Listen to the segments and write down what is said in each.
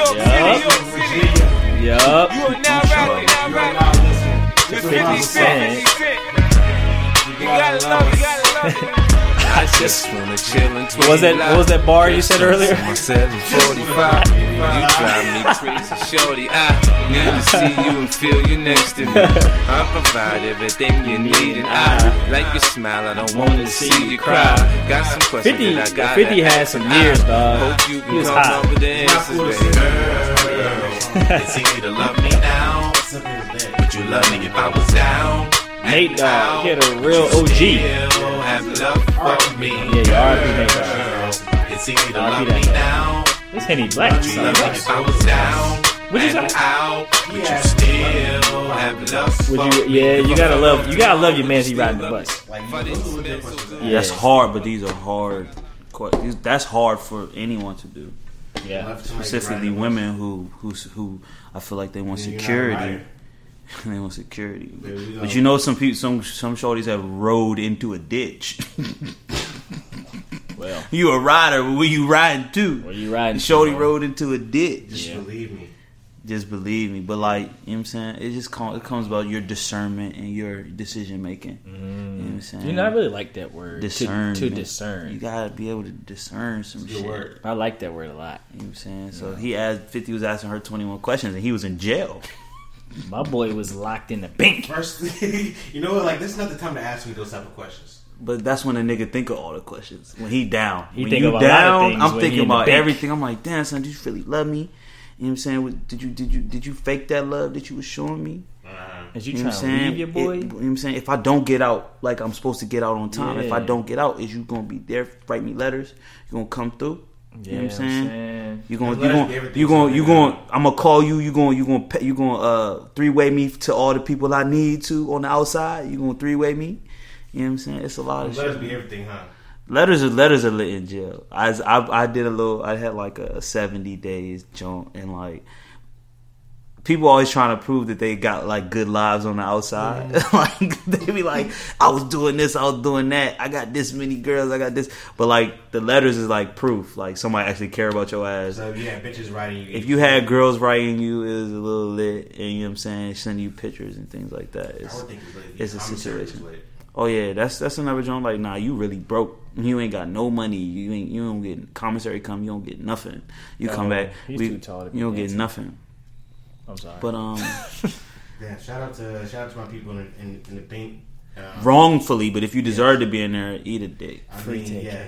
York Yup. City, New York City. Yup. You are now rapping, now You're rapping. not listening. The It's 50 50 Cent, 50 Cent. You gotta love it, you gotta love it. I just wanna chill and What was that? What was that bar you said earlier? My 745. You drive me crazy, shorty. I need to see you and feel you next to me. I provide everything you need, and I like your smile. I don't wanna see you cry. Got some questions 50, that I got. 50 had some years, dog. Hope you He can was come hot. up with the answers, baby. It's easy to love me now, Simple as but you love me if I was down. Nate Dogg, he had a real OG. Still have love for me. Yeah, you RIP Nate Dogg. It's easy to love that me now. This Henny Black. But you love me if I was down. What'd you and say? out, you still have love Would you? Yeah, you gotta love. You gotta love your man. He riding the bus. Like, you lose with that. Yeah, That's hard, but these are hard. That's hard for anyone to do. Yeah. Specifically, women who who who I feel like they want bus. You're security. Right. they want security. There. But you know, some people, some some shorties have rode into a ditch. Well, you a rider, but where you riding to? where you riding? Shorty to, rode into a ditch. Just Yeah. believe me. Just believe me. But like, you know what I'm saying? It just com- it comes about your discernment and your decision making. You know what I'm mm. saying? You know, I really like that word. discern. To, to discern. You gotta be able to discern some Good shit. word. I like that word a lot. You know what I'm saying? So he asked 50 was asking her 21 questions and he was in jail. My boy was locked in the bank. First, you know what? Like, this is not the time to ask me those type of questions. But that's when a nigga think of all the questions. When he down. He when think you of a lot of down, I'm when thinking about everything. I'm like, damn son, do you really love me? You know what I'm saying? Did you did you did you fake that love that you was showing me? Uh-huh. Is you You trying to I'm saying? leave your boy? It- you know what I'm saying? If I don't get out like I'm supposed to get out on time, if I don't get out, is you gonna be there, write me letters? You gonna come through? You know what I'm saying? You gonna you gonna you gonna you gonna. I'm gonna call you. You gonna you gonna you gonna uh three way me to all the people I need to on the outside. You gonna three way me? You know what I'm saying? It's a lot of Let us shit. be everything, huh? Letters are letters are lit in jail. I, I I did a little. I had like a seventy days jump and like people always trying to prove that they got like good lives on the outside. like they be like, I was doing this, I was doing that. I got this many girls, I got this. But like the letters is like proof. Like somebody actually care about your ass. So, yeah, bitches writing you. If you had girls writing you, it was a little lit, and you know what I'm saying, sending you pictures and things like that. It's, it's a situation. Oh yeah, that's that's another joint. Like, nah, you really broke. You ain't got no money. You ain't you don't get commissary come. You don't get nothing. You come back. we- too tall to be you don't get nothing. I'm sorry. But um, Yeah, shout out to shout out to my people in, in, in the pink. Um, wrongfully. But if you deserve to be in there, eat a dick. I Free mean, TK. yeah.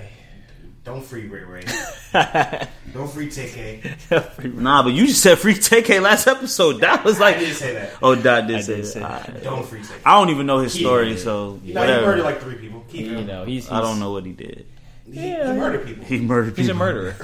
Don't free Ray Ray. Don't free TK. Nah, but you just said free TK last episode. That was I like, didn't say that. oh, Dot did I say did say that. Alright. Don't free TK. I don't even know his Keep story, it. so You know, he whatever. murdered like three people. Keep you it. know, he's, he's I don't know what he did. He, Yeah. he murdered people. He murdered. People. He's a murderer.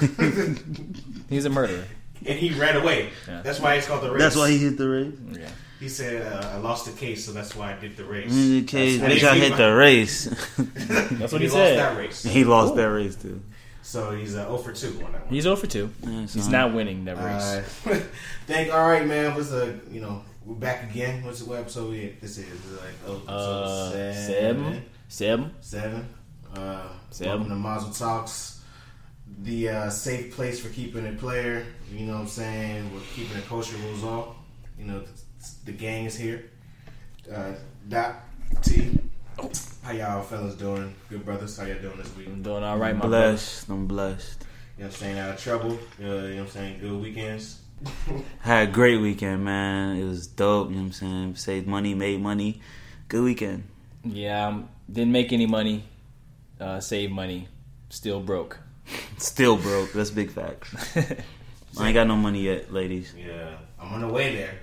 he's a murderer. And he ran away. Yeah. That's why it's called the race. That's why he hit the race. Yeah. He said, uh, "I lost the case, so that's why I did the race." In the case, That's- bitch, I hit the race. That's what he said. he, lost that race. he lost that race too. So he's uh, 0 for 2 on that one. He's over 2. Yeah, He's son. not winning that race. Uh, thank. All right, man. What's the you know we're back again. What's the what episode we at? This is Is like oh, uh, episode seven. Seven. Seven. Uh, Seven. Welcome to Mazel Talks, the uh, safe place for keeping it player. You know what I'm saying? We're keeping the kosher rules off. You know, the, the gang is here. Uh, Doc T. How y'all fellas doing? Good brothers. How y'all doing this week? I'm doing all right, my brother. Blessed. I'm blessed. You know what I'm saying? Out of trouble. Uh, you know what I'm saying? Good weekends. Had a great weekend, man. It was dope. You know what I'm saying? Saved money, made money. Good weekend. Yeah, um, didn't make any money. Uh, saved money. Still broke. Still broke. That's big facts. I ain't got no money yet, ladies. Yeah, I'm on the way there.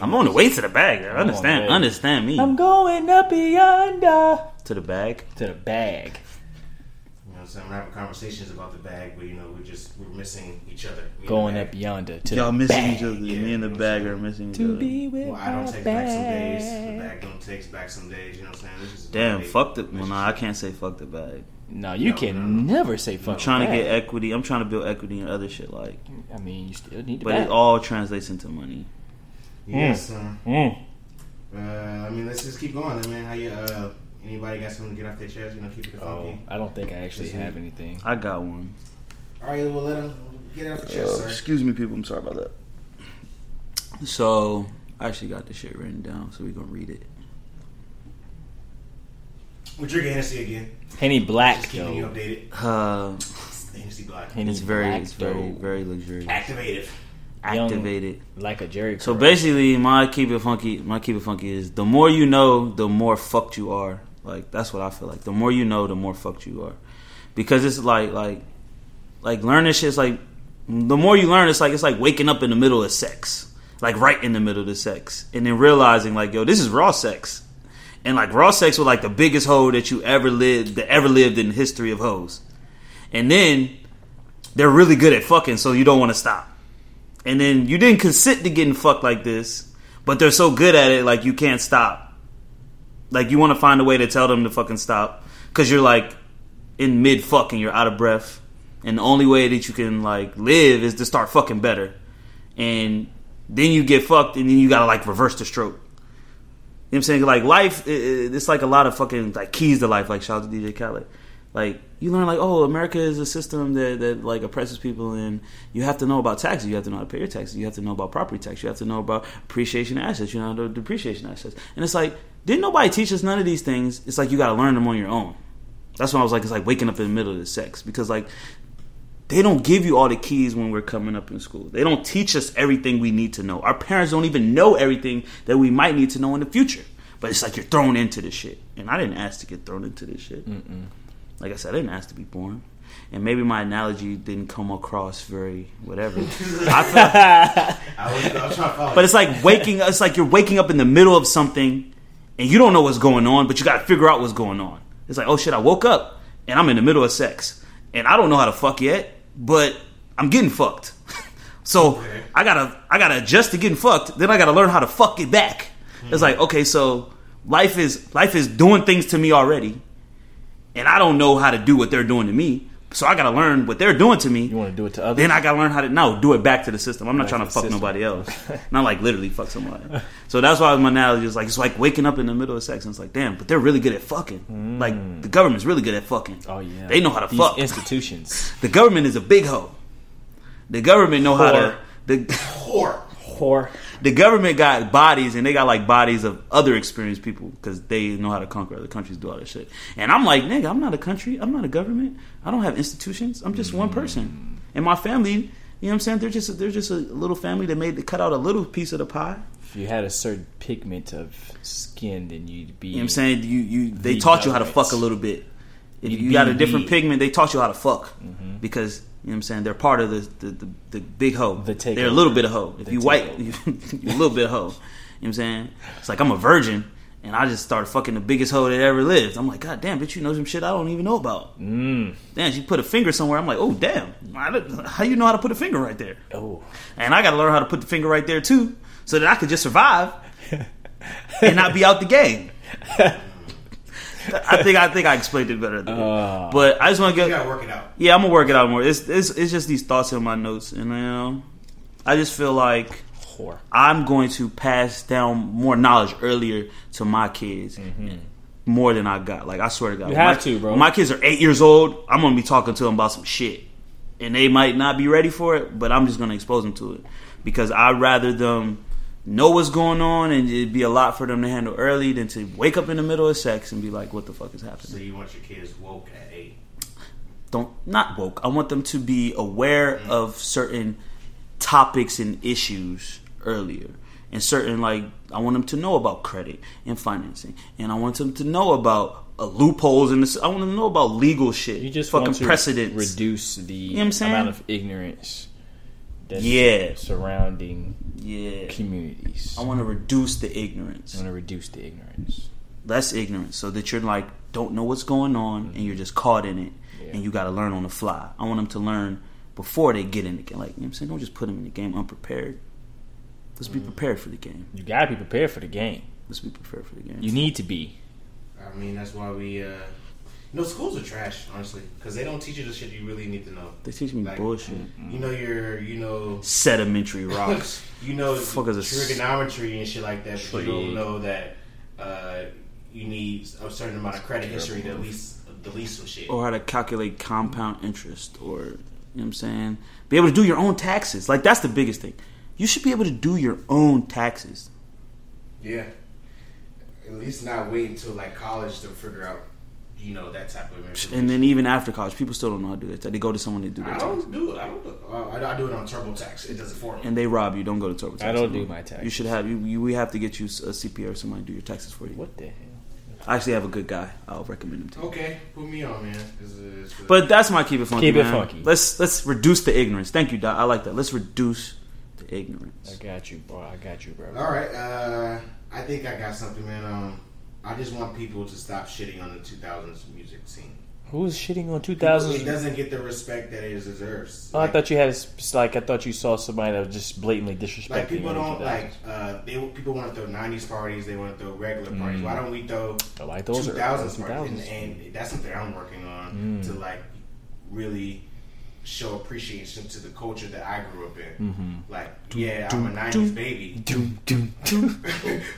I'm on the way to the bag. I Understand? Understand me. I'm going up yonder to the bag. to the bag. You know what I'm saying? We're having conversations about the bag, but you know, we're just we're missing each other. Me Going up yonder to Y'all the missing bag. each other. Yeah, me and the bag are I'm missing each To other. be with Well, I don't my text back some days. The bag. bag don't text back some days. You know what I'm saying? This is Damn, fuck the. Well, nah, I can't say fuck the bag. No, you No, can no, never say fuck. I'm trying to bag. get equity. I'm trying to build equity and other shit, like. I mean, you still need to. But bag. it all translates into money. Yes, sir. Mm. Uh, I mean, let's just keep going, man. How you? Uh, anybody got something to get off their chest? You know, keep it funky. Oh. I don't think I actually Just have anything. I got one. All right, well, let him. Get off for chest, Uh, sir. excuse me, people. I'm sorry about that. So I actually got this shit written down, so we're gonna read it. We're drinking Hennessy again. Henny Black Just keeping you though. updated. Uh, Hennessy Black. Henny it's very, Black, it's very, though. very luxurious. Activated. Young- Activated. like a Jerry. So curl. basically, my keep it funky, my keep it funky is the more you know, the more fucked you are. Like that's what I feel like. The more you know, the more fucked you are, because it's like like like learning shit. Is like the more you learn, it's like it's like waking up in the middle of sex, like right in the middle of the sex, and then realizing like yo, this is raw sex, and like raw sex was like the biggest hoe that you ever lived that ever lived in the history of hoes, and then they're really good at fucking, so you don't want to stop and then you didn't consent to getting fucked like this, but they're so good at it, like you can't stop. Like you want to find a way to tell them to fucking stop, because you're like in mid fucking, you're out of breath, and the only way that you can like live is to start fucking better, and then you get fucked, and then you gotta like reverse the stroke. You know what I'm saying? Like life, it's like a lot of fucking like keys to life. Like shout out to DJ Khaled. Like you learn like oh America is a system that that like oppresses people and you have to know about taxes. You have to know how to pay your taxes. You have to know about property tax. You have to know about appreciation assets. You know the depreciation assets. And it's like didn't nobody teach us none of these things? It's like you got to learn them on your own. That's when I was like it's like waking up in the middle of the sex because like they don't give you all the keys when we're coming up in school. They don't teach us everything we need to know. Our parents don't even know everything that we might need to know in the future. But it's like you're thrown into this shit. And I didn't ask to get thrown into this shit. Like I said, I didn't ask to be born. And maybe my analogy didn't come across very whatever. I feel, I was, I was trying to follow. but it's like waking. It's like you're waking up in the middle of something, and you don't know what's going on, but you got to figure out what's going on. It's like, oh shit, I woke up and I'm in the middle of sex, and I don't know how to fuck yet, but I'm getting fucked. so Okay. I gotta, I gotta adjust to getting fucked. Then I gotta learn how to fuck it back. It's hmm. like, okay, so life is life is doing things to me already, and I don't know how to do what they're doing to me. So I gotta learn what they're doing to me. you want to do it to others. Then I gotta learn how to no do it back to the system. I'm not trying to to fuck system. nobody else. not like literally fuck somebody. So that's why my analogy is like it's like waking up in the middle of sex and it's like damn, but they're really good at fucking. Like mm. the government's really good at fucking. oh yeah, they know how to These fuck. Institutions. the government is a big hoe. The government know how to. The Whore. Whore. The government got bodies and they got like bodies of other experienced people because they know how to conquer other countries, do all that shit. And I'm like, nigga, I'm not a country. I'm not a government. I don't have institutions. I'm just one person. Mm. And my family, you know what I'm saying? They're just they're just a little family that made cut out a little piece of the pie. If you had a certain pigment of skin, then you'd be. You know what I'm saying? You you they The taught you how to fuck a little bit. If You'd you got a different pigment, they taught you how to fuck because you know what I'm saying. They're part of the the, the, the big hoe. The They're a little bit of hoe. If The you white, you a little bit of hoe. You know what I'm saying? It's like I'm a virgin and I just started fucking the biggest hoe that ever lived. I'm like, God damn, bitch, you know some shit I don't even know about. Mm. Damn, she put a finger somewhere. I'm like, oh damn, I how you know how to put a finger right there? Oh, And I got to learn how to put the finger right there too, so that I could just survive and not be out the game. I think I think I explained it better. Than Uh. but I just want to get. You gotta work it out. yeah, I'm gonna work it out more. It's it's it's just these thoughts in my notes, and you know, I just feel like whore. I'm going to pass down more knowledge earlier to my kids. More than I got. Like I swear to God, You have my, to, bro. When my kids are eight years old, I'm gonna be talking to them about some shit, and they might not be ready for it, but I'm just gonna expose them to it because I'd rather them know what's going on and it'd be a lot for them to handle early than to wake up in the middle of sex and be like, "What the fuck is happening?" So you want your kids woke at eight. don't not woke. I want them to be aware of certain topics and issues earlier. And certain like I want them to know about credit and financing. And I want them to know about uh, loopholes and this I want them to know about legal shit. You just fucking want to precedents. reduce the know what I'm saying? amount of ignorance that's Yeah. surrounding yeah. communities. I want to reduce the ignorance. I want to reduce the ignorance. Less ignorance so that you're like don't know what's going on and you're just caught in it Yeah. and you got to learn on the fly. I want them to learn before they get in the game. Like, you know what I'm saying? Don't just put them in the game unprepared. Let's be prepared for the game. You gotta be prepared for the game. Let's be prepared for the game. You need to be. I mean, that's why we. uh Know, schools are trash, honestly, because they don't teach you the shit you really need to know. they teach me Like, bullshit. You know your, you know, Sedimentary rocks. you know Fuck is trigonometry and shit like that, but you don't know that uh, you need a certain amount of credit history to lease the lease of shit. or how to calculate compound interest or You know what I'm saying? Be able to do your own taxes. Like that's the biggest thing. You should be able to do your own taxes. Yeah. At least not wait until like college to figure out, you know, that type of information. And then even after college, people still don't know how to do that. They go to someone to do their I taxes. don't do it. I don't. Do, uh, I, I do it on TurboTax. It does it for me. And they rob you. Don't go to TurboTax. I don't do my taxes. You should have you, you. We have to get you a CPA or somebody to do your taxes for you. What the hell? I actually have a good guy. I'll recommend him to you. Okay, put me on, man. 'cause it's- But that's my keep it funky. Keep it man. funky. Let's let's reduce the ignorance. Thank you, Doc. I like that. Let's reduce the ignorance. I got you, bro. I got you, bro. all right. Uh, I think I got something, man. Um, I just want people to stop shitting on the 2000s music scene. Who's shitting on 2000s? It 2000s? doesn't get the respect that it deserves. Oh, I thought you had a like I thought you saw somebody that was just blatantly disrespecting. Like people don't 2000s. like uh, they people want to throw '90s parties. They want to throw regular parties. Why don't we throw I like those 2000s are- parties? And, and that's something I'm working on to like really show appreciation to the culture that I grew up in. Mm-hmm. Like, yeah, I'm a '90s baby, Doom, doom, doom.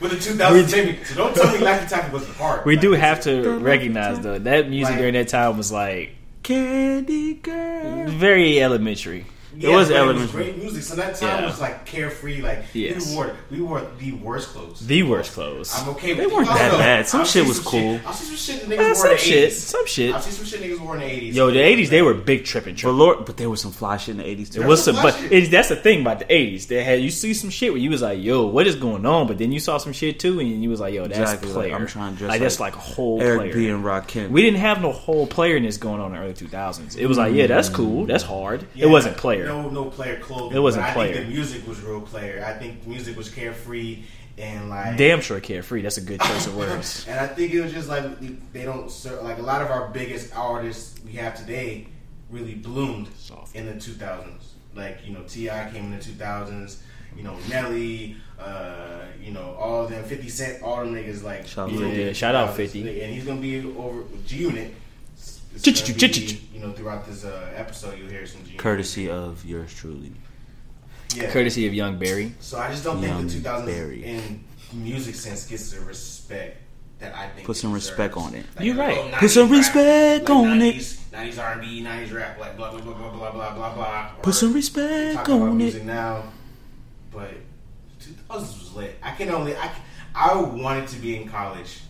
but the 2000s baby. So don't tell me Laffy Taffy was the part. We Like, do have to recognize though that music Like- during that time was like Candy girl. very elementary. It was but elementary. great music. So that time Yeah. was like carefree. Like Yes. we wore we wore the worst clothes. The worst clothes. I'm okay. They with weren't I don't that know. bad. Some I've shit was some cool. I've seen some shit niggas Eh, wore in some the shit, 80s. some shit. I've seen some shit niggas wore in the 80s. Yo, the '80s they were big tripping. But. Lord, but there was some fly shit in the eighties too. It was some, but shit. it, that's the thing about the '80s. They had you see some shit where you was like, "Yo, what is going on?" But then you saw some shit too, and you was like, "Yo, that's Exactly, like, player." I'm trying to dress like that's like like a whole Eric player. B and Rakim. We didn't have no whole playerness going on in the early 2000s. It was like, yeah, that's cool, that's hard. It wasn't player. No, no player clothing. It wasn't but I think the music was real player. I think music was carefree and like Damn sure carefree. That's a good choice of words. And I think it was just like they don't like a lot of our biggest artists we have today really bloomed Soft. in the 2000s. Like you know, T.I. came in the 2000s. You know, Nelly. Uh, you know, all of them. 50 Cent. All them niggas like Shout 50. shout out 50. And he's gonna be over with G Unit. Ch- You know, throughout this uh, episode, you'll hear some G Unit. Courtesy of yours truly. Yeah. Courtesy of Young Barry. So I just don't Young think the 2000s Barry. in music sense gets the respect that I think. Put some deserves. respect on it. You're right. oh, Put some rap, respect like on it. 90s, 90s R&B, 90s rap, like blah blah blah blah blah blah blah blah. Or Put some respect talk about on music it. now, but 2000s was lit. I can only I I wanted to be in college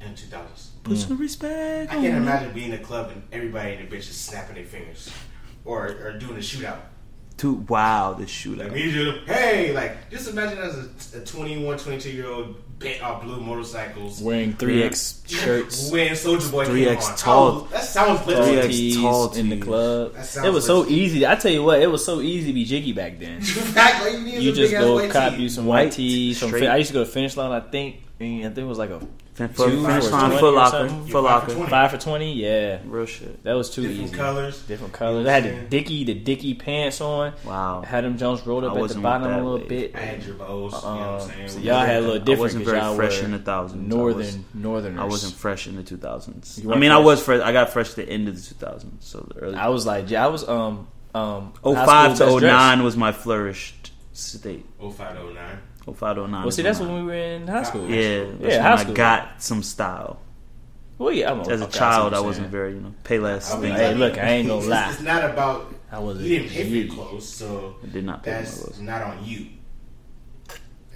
in 2000s. Put some respect I on can't it. imagine being in a club and everybody in the bitch is snapping their fingers, or or doing a shootout. To wow, the Like shootout. me, just, hey, like just imagine as a, a 21, 22 year old bent off blue motorcycles Wearing 3X shirts. wearing Soulja Boy 3X came tall- Oh, that sounds 3X tall in the club. That sounds It was so easy. I tell you what, it was so easy to be jiggy back then. Fact, like, You just go cop tee. you some White, white tees. From I used to go to Finish Line. I think. And I think it was like a Fin- Two Finish for line, 20 Foot or Locker, something. Foot Yeah, five for Locker. 20. five for twenty. Yeah, Real shit. that was too easy Different easy. colors. Different You colors. know I had what the I'm saying? dicky, the dicky pants on. Wow. Had them Jones rolled I up at the wasn't bottom that a little way. bit. I had your bows. you know what I'm saying? so y'all had a little I different wasn't very because y'all fresh were in the thousands. I northern was- northerners. I wasn't fresh in the 2000s. You I weren't mean, I fresh? was fresh. I got fresh at the end of the 2000s. So the early. I was like, yeah, I was um um. high 05 school to best dressed. 09 was my flourished state. 0509. 05 to 09. Well, see, that's when we were in high school. Yeah, that's Yeah, when high I school. got some style. Well, yeah, I'm As a okay, child, I wasn't very, you know, pay less. I mean, Hey, look, I ain't gonna it's- lie. It's not about. I was You didn't pay for your a clothes, so I did not pay that's clothes. not on you.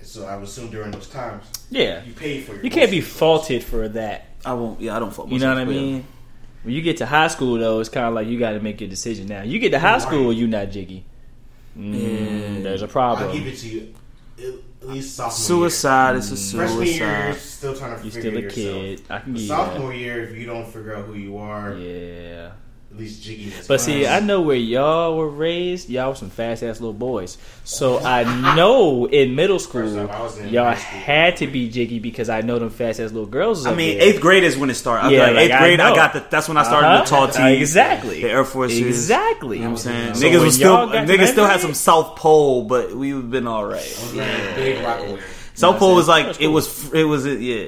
So I would assume during those times yeah. you paid for your. You can't be clothes. faulted for that. I won't. Yeah, I don't fuck. You You know what I myself, yeah. mean? When you get to high school, though, it's kind of like you got to make your decision now. You get to high Right. school, you not jiggy. Mm, Yeah. There's a I'll give problem. it to you. At least sophomore Suicide is a year. Freshman year, suicide. you're still trying to You figure still a yourself. kid. I can But give that. sophomore year, if you don't figure out who you are, Yeah. At least jigginess. But see, I know where y'all were raised. Y'all were some fast ass little boys. So I know in middle First school, off, I was in y'all school. had to be jiggy because I know them fast ass little girls. I mean, there. eighth grade is when it started. Yeah, like like, eighth I grade, I, know. got the. That's when I started Uh-huh. the tall Uh, tees, exactly. the Air Forces. Exactly. You know what I'm saying? So niggas when was still y'all got to niggas still had some South Pole, but we've been all right. I right. was wearing big Rocawear, South Pole was like it was. It was yeah.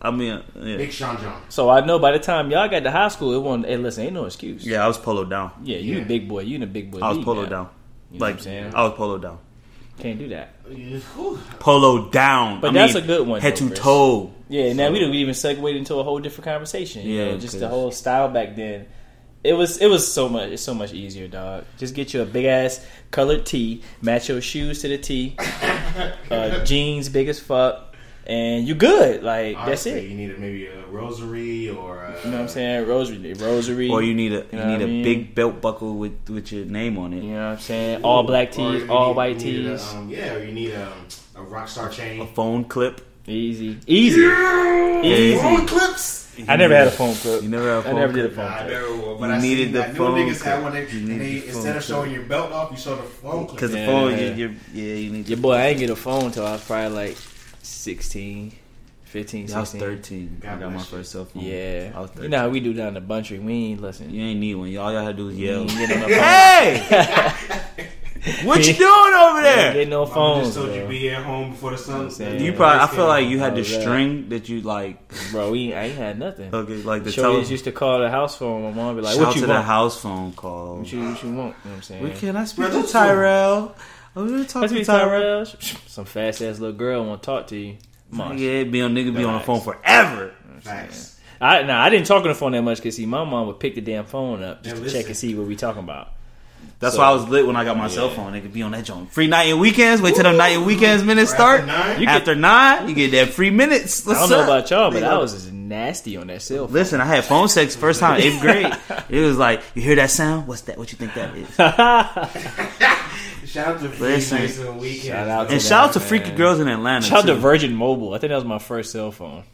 I mean, yeah. big Sean John. So I know by the time y'all got to high school, it wasn't. Hey, listen, ain't no excuse. Yeah, I was polo down. Yeah, you Yeah. a big boy. You in a big boy. I was league polo down. You know what like I'm saying? I was polo down. Can't do that. Polo down. But I that's mean, a good one, Head though, to Chris. toe. Yeah, now we don't even segued into a whole different conversation. You Yeah, know, just the whole style back then. It was it was so much it's so much easier, dog. Just get you a big ass colored tee, match your shoes to the tee, uh, jeans big as fuck, and you good. Like that's it. You need maybe a rosary or a, You know what I'm saying? Rosary, rosary. Or you need a you, know need a mean? big belt buckle with with your name on it. You know what I'm saying? All black Or tees, all need- white you a, tees. um, yeah, or you need a, a rock star chain, A phone clip. Easy, easy, easy. Phone clips. I never had a phone clip. You never had a I phone never did a clip? phone Nah, I clip. never will, but You I needed seen, the I knew phone niggas had clip. one. They, You and needed they the instead phone of showing your belt off, you show the phone clip. Because the Yeah. phone, you, you yeah, you need. Your boy, I ain't get a phone till I was probably like 16, 15, I was 16. thirteen. I got my first cell phone. Yeah. I was 13. You know how we do down the country. We ain't listen. You ain't need one. All y'all had to do is yell. ain't getting on the phone. Hey, what you doing over We ain't there? getting no Mama phones, just told you be at home before the sun. I'm. You probably. I feel like you. you had the that. string that you like. Bro, we I ain't had nothing. Okay, like the Shorties tele- used to call the house phone. My mom be like, Shout "What you to want? the house phone call. What you, what you want?" You know what I'm saying? We can I speak Brother, to Tyrell? I Oh, was gonna talk Let's to Tyrell. Tyrell. Some fast ass little girl want to talk to you. Come Yeah, be on nigga be on the phone forever. Facts. I nah, I didn't talk on the phone that much because see, my mom would pick the damn phone up just Yeah, to listen. check and see what we talking about. That's So- why I was lit when I got my cell phone. They could be on that joint. Free night and weekends. Wait till the night and weekends minutes start. after nine? You After nine, you get that free minutes. I don't know up? about y'all, but I was just nasty on that cell phone. Listen, I had phone sex first time eighth grade. It was like, you hear that sound? What's that? What you think that is? Shout out to Free Listen. Nights and Weekends. Shout out to And shout out to man. freaky girls in Atlanta. Shout out to too. Virgin Mobile. I think that was my first cell phone.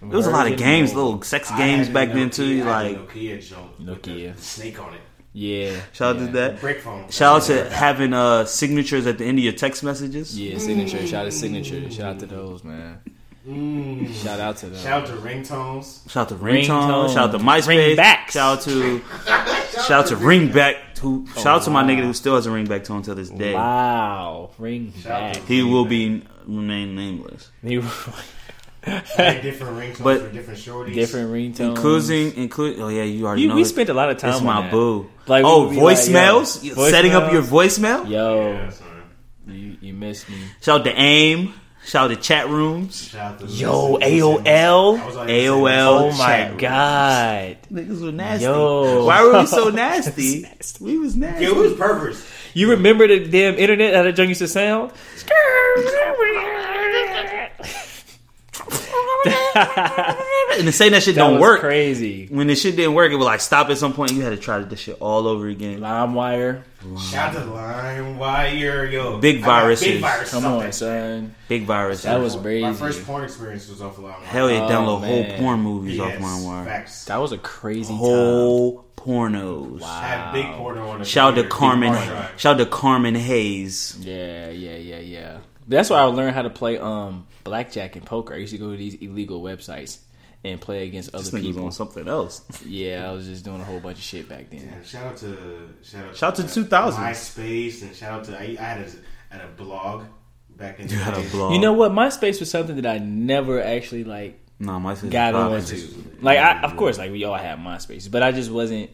There was a lot of games, Mobile. little sex games back the then too. I had Like, the Nokia joint. with Nokia. the snake on it. Yeah. shout out yeah. to that. Brick phone. Shout out to having uh signatures at the end of your text messages. Yeah, signature. Shout out to signature. Shout out to those, man. Mm. Shout out to those. Shout out to ringtones. Shout out to Ringtone. ringtone. Shout out to MySpace. Ringbacks. Shout out to shout out to Ringback. Who oh, shout out to my nigga who still has a ringback tone until this day. Wow. Ring back. to- He will be remain nameless. Had different ringtones But- for different shorties. Different ringtones. Including including. oh yeah, you already You, know we this. spent a lot of time It's on my that. boo. Like, oh, we would be like, voicemails? Setting up your voicemail? Yo, Yeah, son. you, you missed me. Shout out to AIM. Shout out to chat rooms. Shout out to Yo, listen, listen. AOL. I AOL. Oh my chat room. god. Niggas were nasty. Yo. Why were we so nasty? we was nasty. Yo, who's purpose? You remember the damn internet how that junk used to sound? and to say that shit That don't was work. crazy. When the shit didn't work, it would like stop at some point. You had to try this shit all over again. LimeWire. Shout out to LimeWire, yo. Big I viruses. Big viruses. Come off on, son. Big virus. That was crazy. My first porn experience was off of LimeWire. Hell yeah, Oh, download man. whole porn movies yes, off LimeWire. Facts. That was a crazy time. Whole pornos. I had big porno on the Shout to Carmen. big. Shout to Carmen Hayes. Yeah, yeah, yeah, yeah. That's why I learned how to play um blackjack and poker. I used to go to these illegal websites and play against other This nigga's people. on something else. Yeah, I was just doing a whole bunch of shit back then. And shout out to shout out Shout out to two thousand 2000s. MySpace and shout out to I, I had a, had a blog back in You had a blog. You know what? MySpace was something that I never actually like No, my sister got probably on to. Like, I, of course, like we all had MySpace, but I just wasn't.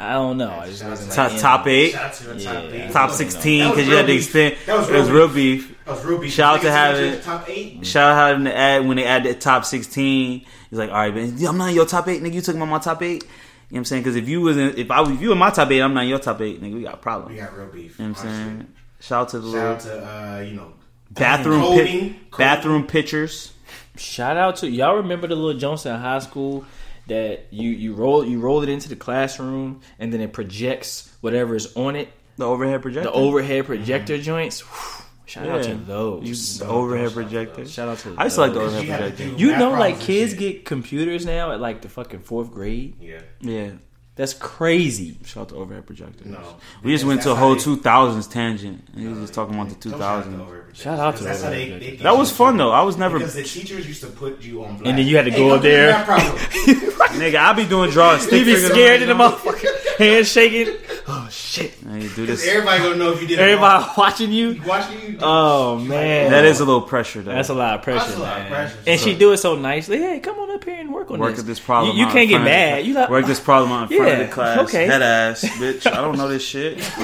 I don't know. I just wasn't Top, like, top eight, to the top Yeah. eight. top sixteen because you had to real extend. That was it real was real beef. was real beef. Shout out to having- the top eight. Shout out having to add when they add the top sixteen. He's like, all right, man, I'm not in your top eight, nigga. You took my my top eight. You know what I'm saying? Because if you was in, if I was if you in my top eight, I'm not in your top eight, nigga. We got a problem. We got real beef. You know what I'm honestly. saying? Shout out to the Shout out little to uh, you know bathroom Coding. pi- Coding. bathroom pictures. Shout out to y'all. Remember the little Johnson in high school that you you roll you roll it into the classroom and then it projects whatever is on it. The overhead projector. The overhead projector mm-hmm. joints. Whew, shout out to those. You- the overhead projector. Shout out to. I used to like the overhead You had to projector. do You know, like kids get computers now at like the fucking fourth grade. yeah. Yeah. That's crazy. Shout out to overhead projector. No, We just went to a whole two thousands tangent. And he was just talking about the two thousands. Shout out to thousands. overhead projectors. Shout out to That's how they- they That was fun though. I was never Because the teachers used to put you on blast. And then you had to go don't up there. nigga. I be doing drawing stick You be scared in the motherfucker, hands shaking. Oh shit! Hey, do this. Everybody gonna know if you did it Everybody wrong. watching you. You watching you. Oh man, That is a little pressure though. That's a lot of pressure, That's a lot of man. pressure. And So- she do it so nicely. Hey, come on up here and work on Work this. this problem. You, you can't get front of the- mad. You like work this problem out in front of the class. okay. Head ass, bitch. I don't know this shit.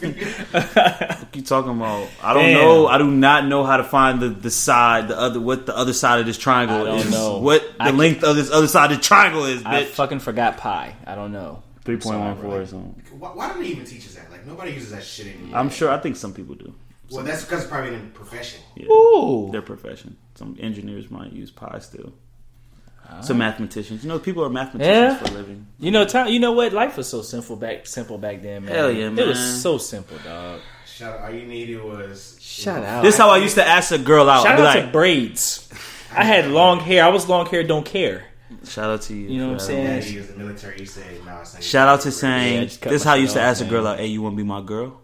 what you talking about? I don't Damn. know. I do not know how to find the, the side, the other, what the other side of this triangle I don't is. know. What the I length of this other side of the triangle is, I bitch. fucking forgot pi. I don't know. Three point one Sorry, four or something. Why, why don't they even teach us that? Like nobody uses that shit anymore. I'm sure. I think some people do. well, that's because it's probably in the profession. Yeah. Ooh. Their profession. Some engineers might use pi still. Some mathematicians. You know, people are mathematicians Yeah. for a living. You know, time. You know what? Life was so simple back, simple back then, man. Hell yeah, It man. was so simple, dog. Shout out, all you needed was Shout out. This is how I used to ask a girl out. Shout Be out like, to braids. I had long hair. I was long hair. Don't care. Shout out to you. You know what I'm saying? Daddy was in the military. He said, "Nah, son, Shout out to Yeah, saying just cut this is how I used to off, ask a girl man. out, hey, you wanna be my girl?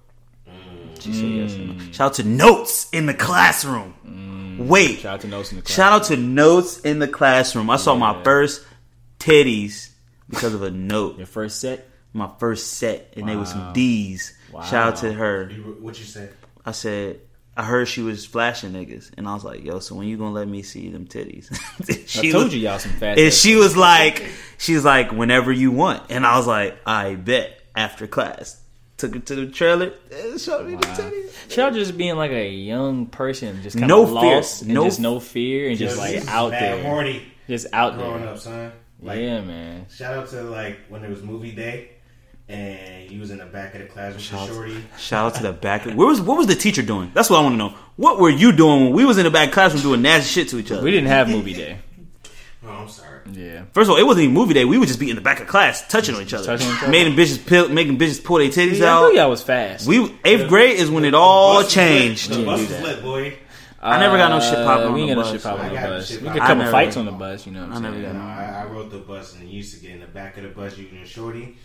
Mm. She said yes or no. Mm. Shout out to notes in the classroom. Mm. Wait. Shout out to Notes in the class. Shout out to notes in the classroom. I saw my first titties because of a note. Your first set. My first set, and they was some Wow. D's. Shout out to her. What you said? I said, I heard she was flashing niggas, and I was like, "Yo, so when you gonna let me see them titties?" I told you y'all some fast. And ass she was like, she was like, whenever you want. And I was like, I bet after class. Took her to the trailer and showed me the titties. Shout out just being like a young person, just kind No of fear. and No just no fear, and just Yo, like out mad there, horny just out there. growing there. up, son. Like, yeah, man. Shout out to like when it was movie day, and you was in the back of the class with Shout out- shorty. Shout out to the back. Of, Where was what was the teacher doing? That's what I want to know. What were you doing when we was in the back classroom doing nasty shit to each other? We didn't have movie day. Oh, I'm sorry. Yeah. First of all, it wasn't even movie day. We would just be in the back of class touching on each other, Touching each other. making bitches pill, making bitches pull their titties Yeah, I knew y'all was fast. We eighth grade is when it all Bus was lit. changed. The bus do was lit, boy. I never got no shit uh, popping on We ain't the got no bus. shit popping on the got bus. We popping. get a couple fights on the bus. You know what I I'm never saying? got You know, I, I rode the bus and used to get in the back of the bus. You and your shorty.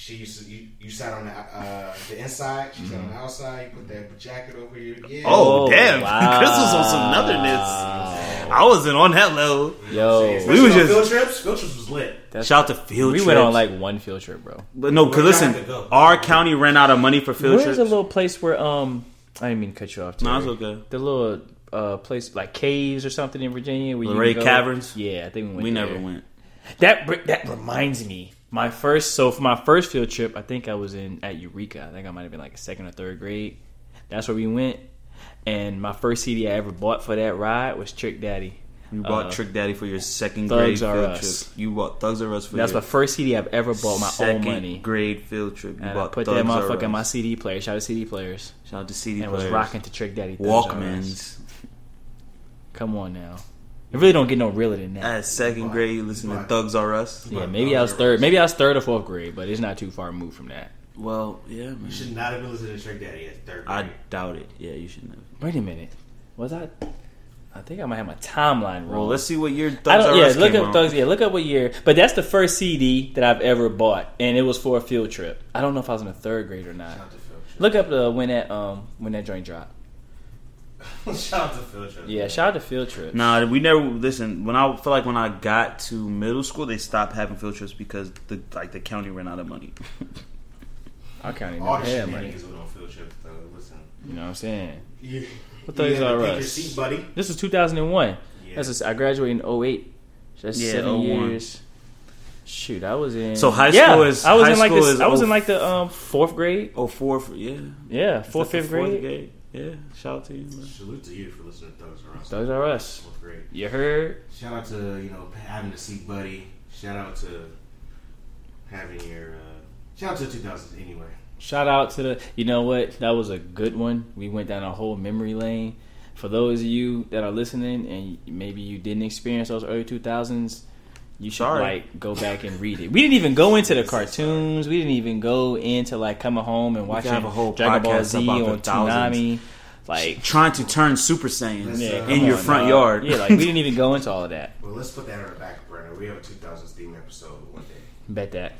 She used to, you, you sat on the uh, the inside. She sat on the outside. You put that jacket over your yeah. Oh, Oh, damn! wow. Chris was on some otherness. I wasn't on that level. Yo, we was just- field trips. Field trips was lit. that's, Shout out to field we trips. went on like one field trip, bro. but no, because listen, y'all had to go? our county ran out of money for field Where's trips. a little place where um I didn't mean to cut you off. No, Terry. it's okay. The little uh place like caves or something in Virginia where Luray you can go. Caverns? Yeah, I think we went. we there. never went. That that reminds me. My first so for my first field trip, I think I was in at Eureka. I think I might have been like a second or third grade. That's where we went. And my first CD I ever bought for that ride was Trick Daddy. You bought Uh, Trick Daddy for your second Thugs grade field Us. trip. You bought Thugs R Us for That's my first CD I've ever bought my own money. grade field trip. You And I bought put Thugs that motherfucker in my CD player. Shout out to CD players. Shout out to CD And was rocking to Trick Daddy. Thugs. Walkmans. Come on now. It really don't get no realer than that. At second grade, you listen to Thugs R Us. Yeah, maybe I was third. Maybe I was third or fourth grade, but it's not too far removed from that. Well, yeah, man. You should not have been listening to Trick Daddy at third grade. I doubt it. Yeah, you shouldn't have. Wait a minute. Was I? I think I might have my timeline wrong. Well, let's see what year Thugs I don't, R yeah, look came up out. Thugs. Yeah, look up what year. But that's the first CD that I've ever bought, and it was for a field trip. I don't know if I was in the third grade or not. Shout out to field trips. Look up the when that um when that joint dropped. Shout out to field trips. Yeah, shout out to field trip. Nah, we never listen. When I feel like when I got to middle school, they stopped having field trips because the like the county ran out of money. I can't even All the have money. shenanigans went on field trips. Though. Listen, You know what I'm saying? you, What you Thugs had to R pick your Us? seat, buddy. This is 2001. Yeah. That's a, I graduated in 08. That's Yeah, seven 01. years. Shoot, I was in. So high yeah, school is- I was in like this. I was in oh- like the um fourth grade. Oh, fourth, yeah, Yeah, fourth, fifth fourth grade. Yeah, shout out to you. Man. Salute to you for listening to Thugs R Us. Those are us. Fourth grade. You heard? Shout out to you know having a seat buddy. Shout out to having your. Uh, shout out to the 2000s anyway. Shout out to the. You know what? That was a good one. We went down a whole memory lane. For those of you that are listening and maybe you didn't experience those early 2000s, you should Sorry. like go back and read it. We didn't even go into the cartoons. We didn't even go into like coming home and watching have a whole Dragon Ball Z on thousands. Toonami. Like Trying to turn Super Saiyan yeah, uh, in your on, front dog. yard. Yeah, like we didn't even go into all of that. Well, let's put that on the back burner. We have a 2000s theme episode one day. Bet that.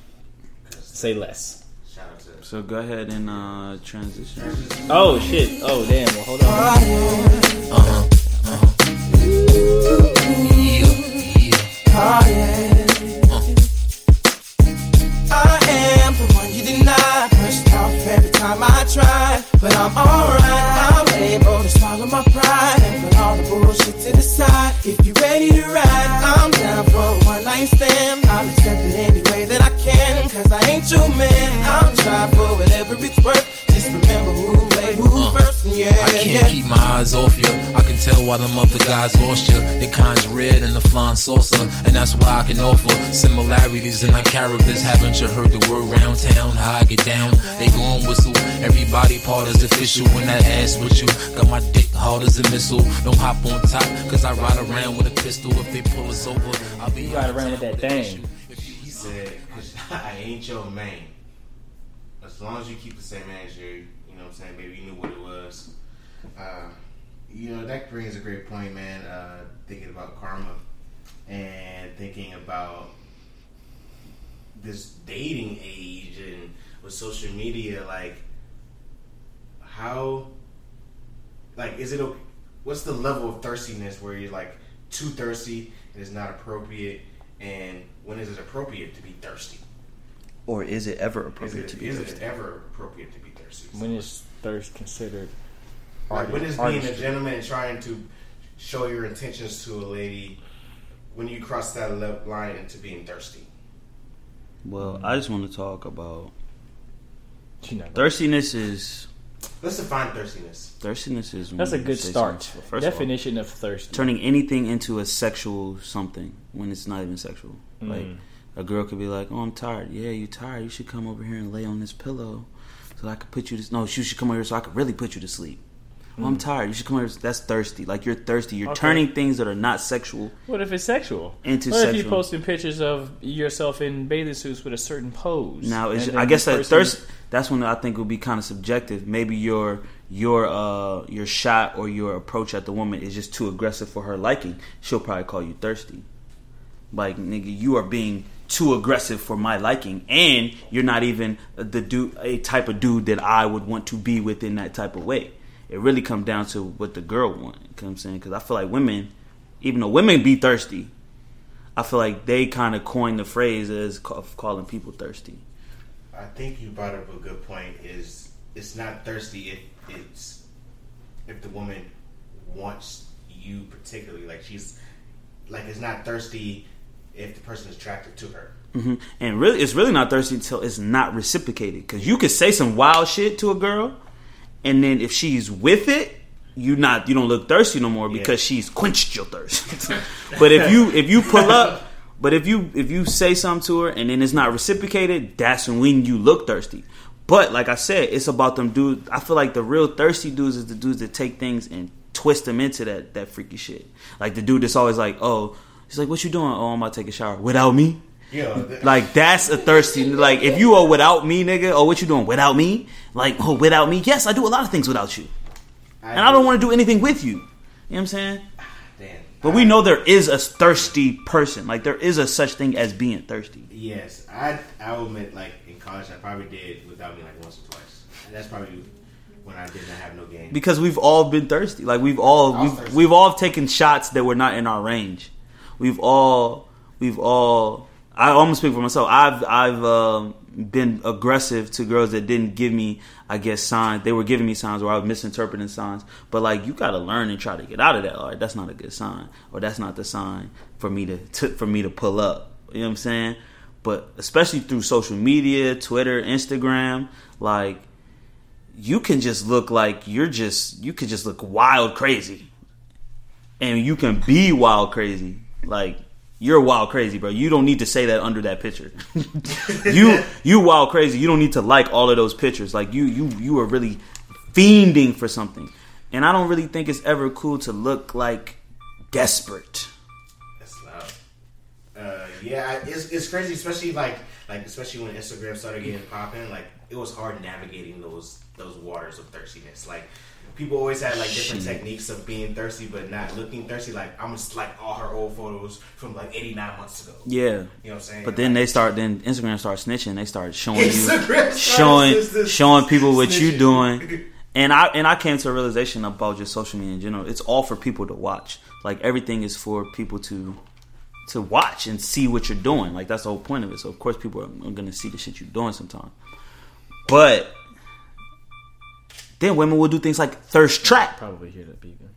Say less. shout out to. So go ahead and uh, transition. Oh shit. Oh damn. Well, hold on. I am Cause I ain't your man. I'll try for whatever it's worth. Yeah, yeah, I can't yeah. keep my eyes off you. I can tell why them other guys lost you. The kind's red and the flying saucer. And that's why I can offer similarities in our characters. Haven't you heard the word round town? How I get down? They gon' whistle. Everybody part is official when that ass with you. Got my dick hard as a missile. Don't hop on top, cause I ride around with a pistol. If they pull us over, I'll be ride around with that thing. He said, I ain't your man. As long as you keep the same energy, you know what I'm saying? Maybe you knew what it was. Uh, you know, that brings a great point, man. Uh, thinking about karma and thinking about this dating age and with social media, like, how, like, is it okay? What's the level of thirstiness where you're like too thirsty and it's not appropriate? And when is it appropriate to be thirsty? Or is it ever appropriate it, to be is thirsty? it ever appropriate to be thirsty? When is thirst considered? like when is being a gentleman and trying to show your intentions to a lady when you cross that line into being thirsty? Well, I just want to talk about She not gonna- thirstiness. Is Let's define thirstiness. thirstiness is when That's a good start. something- First of all, Definition of thirsty. turning anything into a sexual something when it's not even sexual. Like Mm. a girl could be like, "Oh, I'm tired. Yeah, you tired. You should come over here and lay on this pillow, so I could put you to. No, you should come over here so I could really put you to sleep. Oh, I'm tired. You should come over. That's thirsty. Like you're thirsty. You're. Okay. turning things that are not sexual What if it's sexual? into What if you sexual. posting pictures of yourself in bathing suits with a certain pose? Now, it's, I guess that thirst. That's when I think would be kind of subjective. Maybe your your uh your shot or your approach at the woman is just too aggressive for her liking. She'll probably call you thirsty. Like nigga, you are being too aggressive for my liking, and you're not even the dude, a type of dude that I would want to be with in that type of way. It really comes down to what the girl want. You know what I'm saying? Because I feel like women, even though women be thirsty, I feel like they kind of coined the phrase as of calling people thirsty. I think you brought up a good point. Is it's not thirsty if it's if the woman wants you particularly. Like she's like it's not thirsty if the person is attracted to her. hmm And really, it's really not thirsty until it's not reciprocated. Because you could say some wild shit to a girl, and then if she's with it, you not you don't look thirsty no more because she's quenched your thirst. but if you if you pull up, but if you if you say something to her and then it's not reciprocated, that's when you look thirsty. But like I said, it's about them dudes. I feel like the real thirsty dudes is the dudes that take things and twist them into that that freaky shit. Like the dude that's always like, oh, he's like, what you doing? Oh, I'm about to take a shower without me. Yeah, Like that's a thirsty. Like if you are without me, nigga, oh what you doing without me? Like oh without me? Yes, I do a lot of things without you, and I don't want to do anything with you. You know what I'm saying? Ah, damn. But we know there is a thirsty person. Like there is a such thing as being thirsty. Yes, I I will admit, like in college, I probably did without me like once or twice. And that's probably when I did not have no game. Because we've all been thirsty. Like we've all we've, thirsty. we've all taken shots that were not in our range. We've all we've all I almost speak for myself. I've I've um, been aggressive to girls that didn't give me I guess signs. They were giving me signs or I was misinterpreting signs. But like you got to learn and try to get out of that. All right, that's not a good sign or that's not the sign for me to, to for me to pull up. You know what I'm saying? But especially through social media, Twitter, Instagram, like you can just look like you're just you could just look wild crazy and you can be wild crazy like you're wild crazy bro you don't need to say that under that picture you you wild crazy you don't need to like all of those pictures like you you you are really fiending for something and i don't really think it's ever cool to look like desperate That's loud. Uh, yeah, it's it's crazy, especially like like especially when Instagram started getting popping. Like it was hard navigating those those waters of thirstiness. Like people always had like different Shit. techniques of being thirsty, but not looking thirsty. Like I'm just like all her old photos from like 89 months ago. yeah You know what I'm saying? but then they start then instagram starts snitching they start showing you Instagram showing showing people what you Snitching. doing and i and i came to a realization about just social media in general it's all for people to watch like everything is for people to to watch and see what you're doing like that's the whole point of it so of course people are, are gonna see the shit you're doing sometime but then women will do things like thirst trap Probably hear that beeping.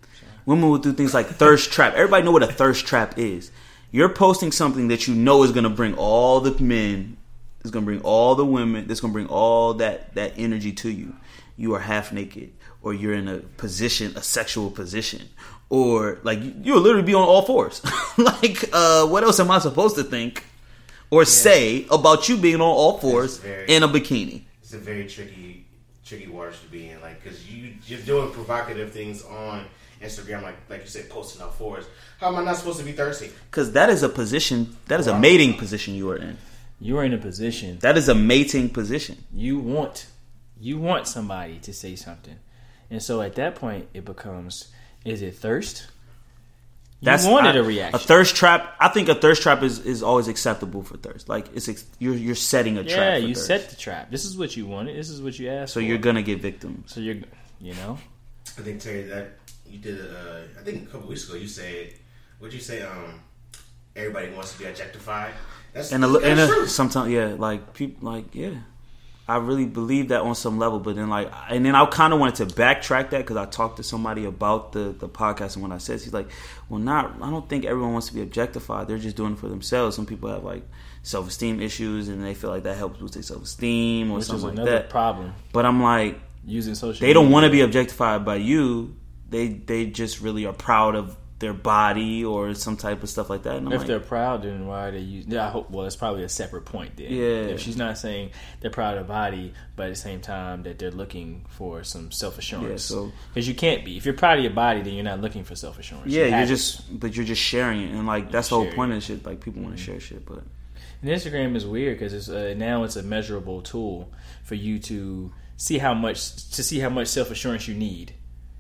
Women will do things like thirst trap. Everybody know what a thirst trap is. You're posting something that you know is going to bring all the men is gonna bring all the women. That's gonna bring all that that energy to you. You are half naked, or you're in a position, a sexual position, or like you- you'll literally be on all fours. like, uh, what else am I supposed to think or say about you being on all fours in a bikini? It's a very tricky, tricky waters to be in. Like, because you you're doing provocative things on Instagram, like like you said, posting out fours. How am I not supposed to be thirsty? Because that is a position. That is a mating position you are in. You are in a position That is a mating position. you want you want somebody to say something, and so at that point it becomes: is it thirst? You That's wanted I- a reaction. A thirst trap. I think a thirst trap is, is always acceptable for thirst. Like it's ex- you're you're setting a trap. yeah, you thirst. set the trap. This is what you wanted. This is what you asked. So for. you're gonna get victims. So you're, you know, I think Terry, that you did. Uh, I think a couple weeks ago you said, "What'd you say?" Um, everybody wants to be objectified. That's And a, that's and a, true. sometimes yeah, like people like yeah. I really believe that on some level, but then like, and then I kind of wanted to backtrack that because I talked to somebody about the the podcast, and when I said, he's like, "Well, not. I don't think everyone wants to be objectified. They're just doing it for themselves. Some people have like self esteem issues, and they feel like that helps with their self esteem or which something like that. problem But I'm like, using social. they don't want to be objectified by you. They they just really are proud of their body or some type of stuff like that. And If like, they're proud, then why are they use? Yeah, I hope. Well, it's probably a separate point then. Yeah. If she's not saying they're proud of body, but at the same time that they're looking for some self Yeah, assurance. so- because you can't be if you're proud of your body, then you're not looking for self assurance. yeah, you're just, but you're just sharing it, and like that's the whole point it. of shit. Like people want to share shit, but And Instagram is weird because it's uh, now it's a measurable tool for you to see how much to see how much self assurance you need.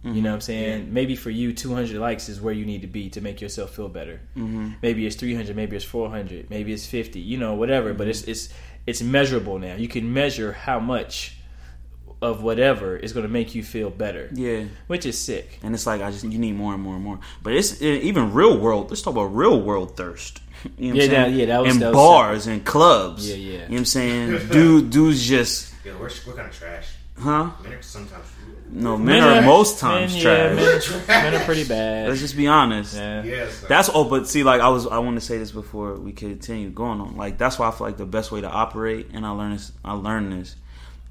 You know what I'm saying? Maybe for you, 200 likes is where you need to be to make yourself feel better. Mm-hmm. Maybe it's 300, maybe it's 400, maybe it's 50. You know, whatever. But it's it's it's measurable now. You can measure how much of whatever is going to make you feel better. yeah. which is sick. And it's like I just you need more and more and more. But it's even real world. Let's talk about real world thirst. You know what Yeah, I'm saying? that- yeah, that was- in that was bars and clubs. Yeah, yeah. You know what I'm saying? Dude, dudes just Yeah, we're, we're kind of trash. huh? Sometimes. No, men, are most times men, trash. Yeah, men, men are pretty bad. Let's just be honest. Yeah. Yes. That's oh, but see, like I was, I want to say this before we continue going on. Like that's why I feel like the best way to operate, and I learned this, I learned this,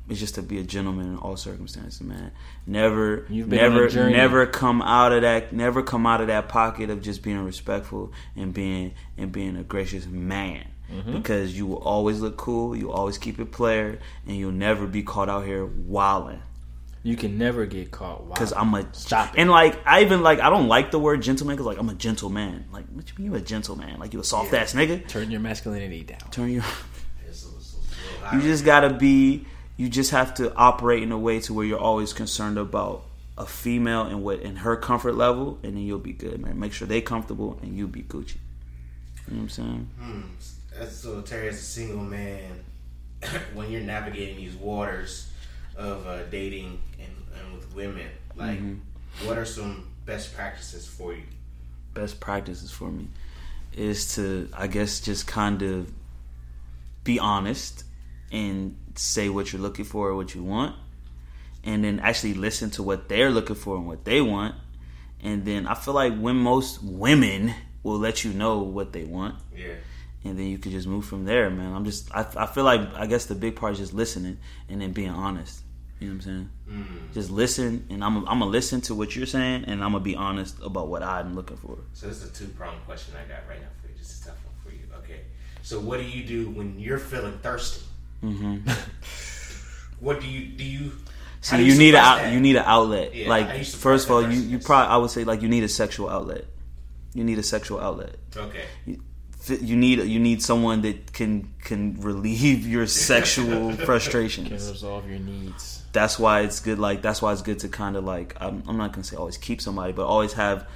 is just to be a gentleman in all circumstances, man. Never, You've been never, never come out of that, never come out of that pocket of just being respectful and being and being a gracious man. Mm-hmm. Because you will always look cool, you always keep it player, and you'll never be caught out here wilding. You can never get caught. Cause I'm a Stop it. and like I even like I don't like the word gentleman because like I'm a gentleman. Like what you mean you a gentleman? Like you a soft ass nigga? turn your masculinity down. Turn your. You just gotta be. You just have to operate in a way to where you're always concerned about a female and what in her comfort level, and then you'll be good, man. Make sure they comfortable and you be Gucci. You know what I'm saying? Hmm. That's so Terry, as a single man, when you're navigating these waters of uh, dating and, and with women, like, Mm-hmm. what are some best practices for you? best practices for me is to I guess just kind of be honest and say what you're looking for or what you want and then actually listen to what they're looking for and what they want and then I feel like when most women will let you know what they want Yeah. And then you could just move from there man I'm just I, I feel like I guess the big part is just listening and then being honest you know what I'm saying just listen and I'm I'm gonna listen to what you're saying and I'm gonna be honest about what I'm looking for So this is a two pronged question I got right now for you. Just a tough one for you. Okay. So what do you do when you're feeling thirsty? Mm-hmm. what do you do? You So how do you, need a that? you need an outlet. Yeah, like you first of all, you, you probably I would say like you need a sexual outlet. You need a sexual outlet. Okay. You need you need someone that can can relieve your sexual Can frustrations. resolve your needs. That's why it's good. Like that's why it's good to kind of like I'm, I'm not gonna say always keep somebody, but always have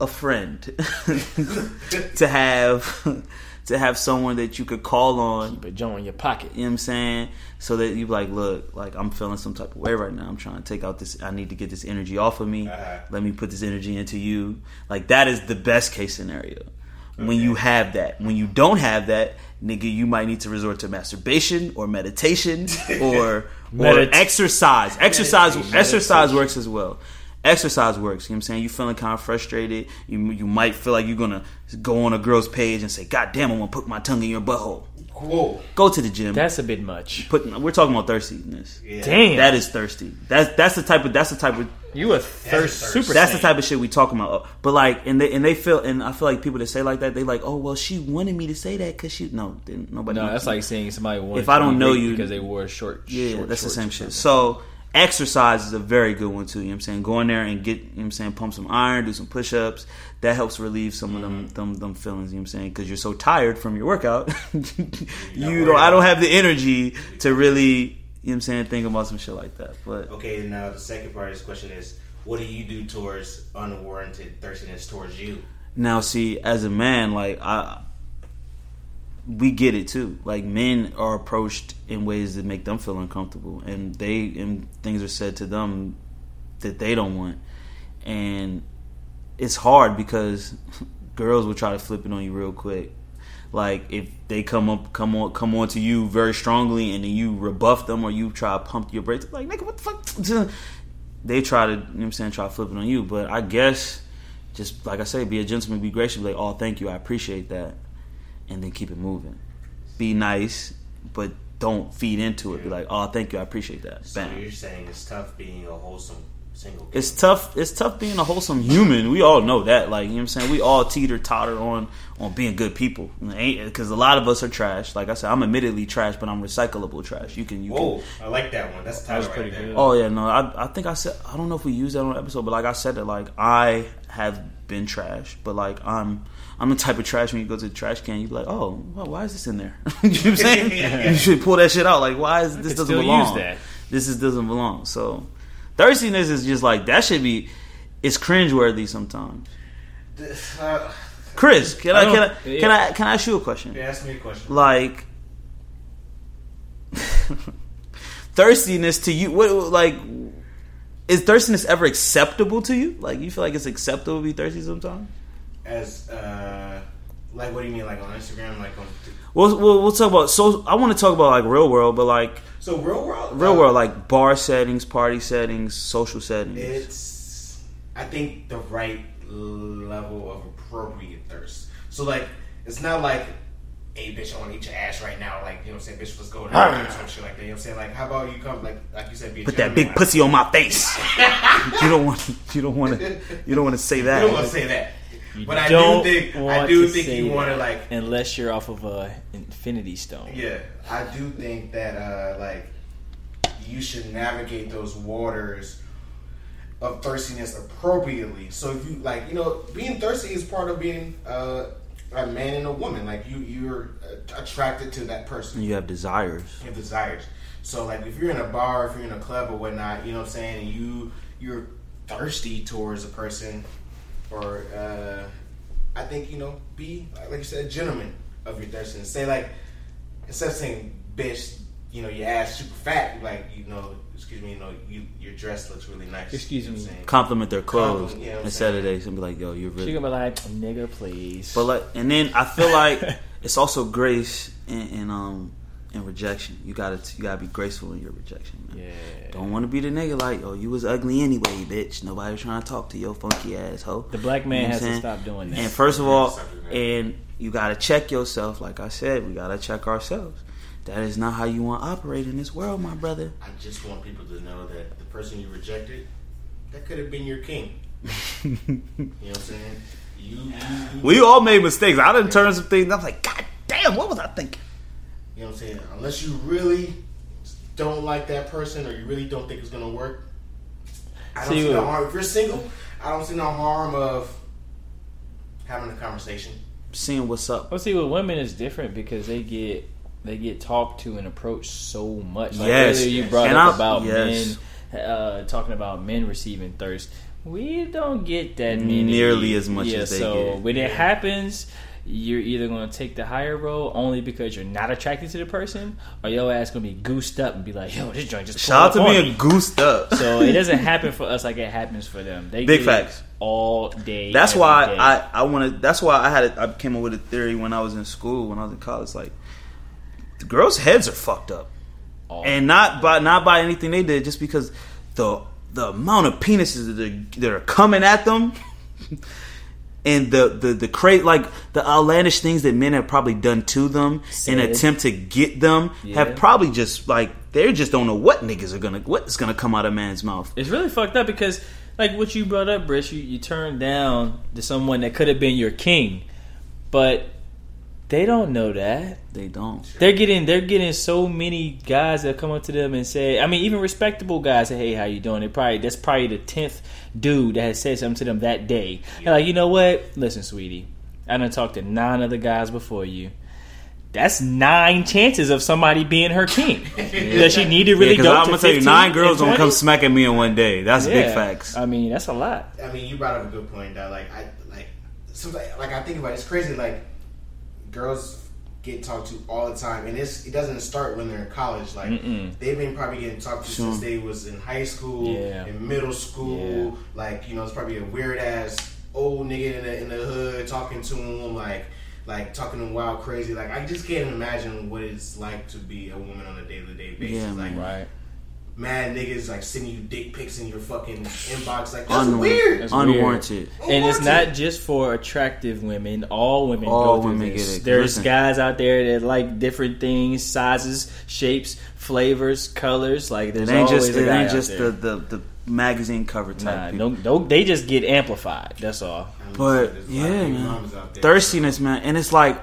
a friend to have to have someone that you could call on But Joe in your pocket. you know what I'm saying? So that you like, look, like I'm feeling some type of way right now. I'm trying to take out this. I need to get this energy off of me. Uh-huh. Let me put this energy into you. Like that is the best case scenario. When you have that. When you don't have that, nigga, you might need to resort to masturbation or meditation or or exercise. Exercise. Meditation. Exercise works as well. Exercise works. You know what I'm saying? You feeling kind of frustrated. You you might feel like you're gonna go on a girl's page and say, "God damn, I'm gonna put my tongue in your butthole." Whoa. Go to the gym. That's a bit much. Put, we're talking about thirstiness. Yeah. Damn, That is thirsty. That's that's the type of that's the type of you a That's thirst a super. that's the type of shit we talking about. Uh, but like, and they and they feel, and I feel like people that say like that, they like, oh well, she wanted me to say that because she no, didn't nobody. No, that's like saying somebody wanted If I don't know you- because they wore a short. Yeah, short that's the same or shit. something. So exercise is a very good one too. You know what I'm saying? Go in there and get you know what I'm saying, pump some iron, do some push ups. That helps relieve some of them mm-hmm. them, them feelings, you know what I'm saying? Because you're so tired from your workout. you don't I don't have the energy to really you know what I'm saying, think about some shit like that. But Okay, now the second part of this question is what do you do towards unwarranted thirstiness towards you? Now, see, as a man, like I, we get it too. Like men are approached in ways that make them feel uncomfortable, and they and things are said to them that they don't want, and it's hard because girls will try to flip it on you real quick. Like if they come up, come on, come on to you very strongly, and then you rebuff them or you try to pump your brakes, like nigga, what the fuck? They try to, you know what I'm saying, try to flip it on you. But I guess just like I say, be a gentleman, be gracious, be like, oh, thank you, I appreciate that, and then keep it moving. Be nice, but don't feed into it. Be like, oh, thank you, I appreciate that. So Bam. you're saying it's tough being a wholesome single. It's tough. It's tough being a wholesome human. We all know that. Like you know what I'm saying. We all teeter totter on on being good people. Because a lot of us are trash. Like I said, I'm admittedly trash, but I'm recyclable trash. You can you can Whoa, I like that one. That's the That pretty right good. Oh yeah, no, I I think I said I don't know if we used that on an episode, but like I said that like I have been trash, but like I'm I'm the type of trash when you go to the trash can, you be like, oh, well, why is this in there? you know what I'm saying? You should pull that shit out. Like, why is this doesn't still belong? use that. This is doesn't belong. So thirstiness is just like that should be. It's cringeworthy sometimes. Uh, Chris, can I, I can I don't- can I can I ask you a question? yeah, ask me a question. like thirstiness to you what like is thirstiness ever acceptable to you like you feel like it's acceptable to be thirsty sometimes As uh, like, what do you mean, like on Instagram, like on? we'll, we'll, we'll talk about so i want to talk about like real world but like So real world, real uh, world like bar settings party settings social settings It's, I think, the right level of appropriate thirst. So like, it's not like, hey, bitch, I want to eat your ass right now. Like, you know what I'm saying, bitch, let's go to or some shit like that. You know what I'm saying? Like, how about you come, like, like you said, be a put that big pussy on my face you don't want you don't want to you don't want to say that You don't want to say that. You But I do don't think, I do think you want to like, unless you're off of a Infinity Stone. Yeah, I do think that uh, like you should navigate those waters of thirstiness appropriately. So if you like, you know, being thirsty is part of being uh, a man and a woman. Like you, you're attracted to that person. you have desires You have desires. So like if you're in a bar, if you're in a club or whatnot, you know what I'm saying, and you you're thirsty towards a person, or uh, I think you know, be like you said, a gentleman of your thirstiness. Say like instead of saying bitch, you know, your ass super fat, you like you know, excuse me, you know, you your dress looks really nice. Excuse you know me. Saying? compliment their clothes Compliment, yeah, I'm instead of they be like yo you're She really gonna be like, nigga, please. But like, and then I feel like it's also grace and, in um in rejection. You gotta you gotta be graceful in your rejection. Man. yeah. Don't want to be the nigga like, oh, you was ugly anyway, bitch. Nobody was trying to talk to your funky ass hoe. The black man You know has what I'm to stop doing that. And first of all, Stop doing that. and you gotta check yourself. Like I said, we gotta check ourselves. That is not how you want to operate in this world, my brother. I just want people to know that the person you rejected, that could have been your king. You know what I'm saying? You, you, you We all made mistakes. I didn't turn some things. I was like, God damn, what was I thinking? You know what I'm saying? Unless you really don't like that person or you really don't think it's gonna work, I don't See, see no harm. If you're single, I don't see no harm of having a conversation. Seeing what's up. Well, see, with women is different because they get they get talked to and approached so much. Like Yes. earlier you brought And up I- about yes. men uh, talking about men receiving thirst. We don't get that many Nearly as much yeah, as they so get. when it happens, you're either going to take the higher road only because you're not attracted to the person, or your ass going to be goosed up and be like, "Yo, this joint just Shout out to pulled up on being me." goosed up. So it doesn't happen for us like it happens for them. They Big facts. all day. That's why day. I I to. That's why I had. A, I came up with a theory when I was in school. When I was in college, like the girls' heads are fucked up, All and not by not by anything they did, just because the the amount of penises that are, that are coming at them. and the the the cra- like the outlandish things that men have probably done to them in Said. attempt to get them Yeah. have probably just like they just don't know what niggas are gonna what's gonna come out of man's mouth. It's really fucked up because, like what you brought up, Brish, you, you turned down to someone that could have been your king, but they don't know that. They don't. They're getting they're getting so many guys that come up to them and say, I mean, even respectable guys say, "Hey, how you doing?" They probably that's probably the tenth dude that has said something to them that day. They're like, you know what? Listen, sweetie, I done talked to nine other guys before you. That's nine chances of somebody being her king. Does she need to really Because go I'm gonna tell you, nine and girls gonna 20? come smacking me in one day. That's big facts. I mean, that's a lot. I mean, you brought up a good point that like I like sometimes like I think about it, it's crazy like girls get talked to all the time, and it's it doesn't start when they're in college. Like Mm-mm. they've been probably getting talked to Sure. since they was in high school, Yeah. in middle school. Like you know, it's probably a weird ass old nigga in the in the hood talking to them like. Like talking to them wild crazy, like I just can't imagine what it's like to be a woman on a day to day basis. Yeah, like. Right. Mad niggas like sending you dick pics in your fucking inbox. Like that's Unwa- weird. That's Unwarranted. And it's not just for attractive women. All women All go through women this. get it. There's Listen. guys out there that like different things, sizes, shapes, flavors, colors. Like It there's ain't always just a it guy ain't out just there. the, the the magazine cover type. Nah, people. don't, don't, they just get amplified. That's all. But There's a lot of yeah, man, mamas out there. thirstiness, man, and it's like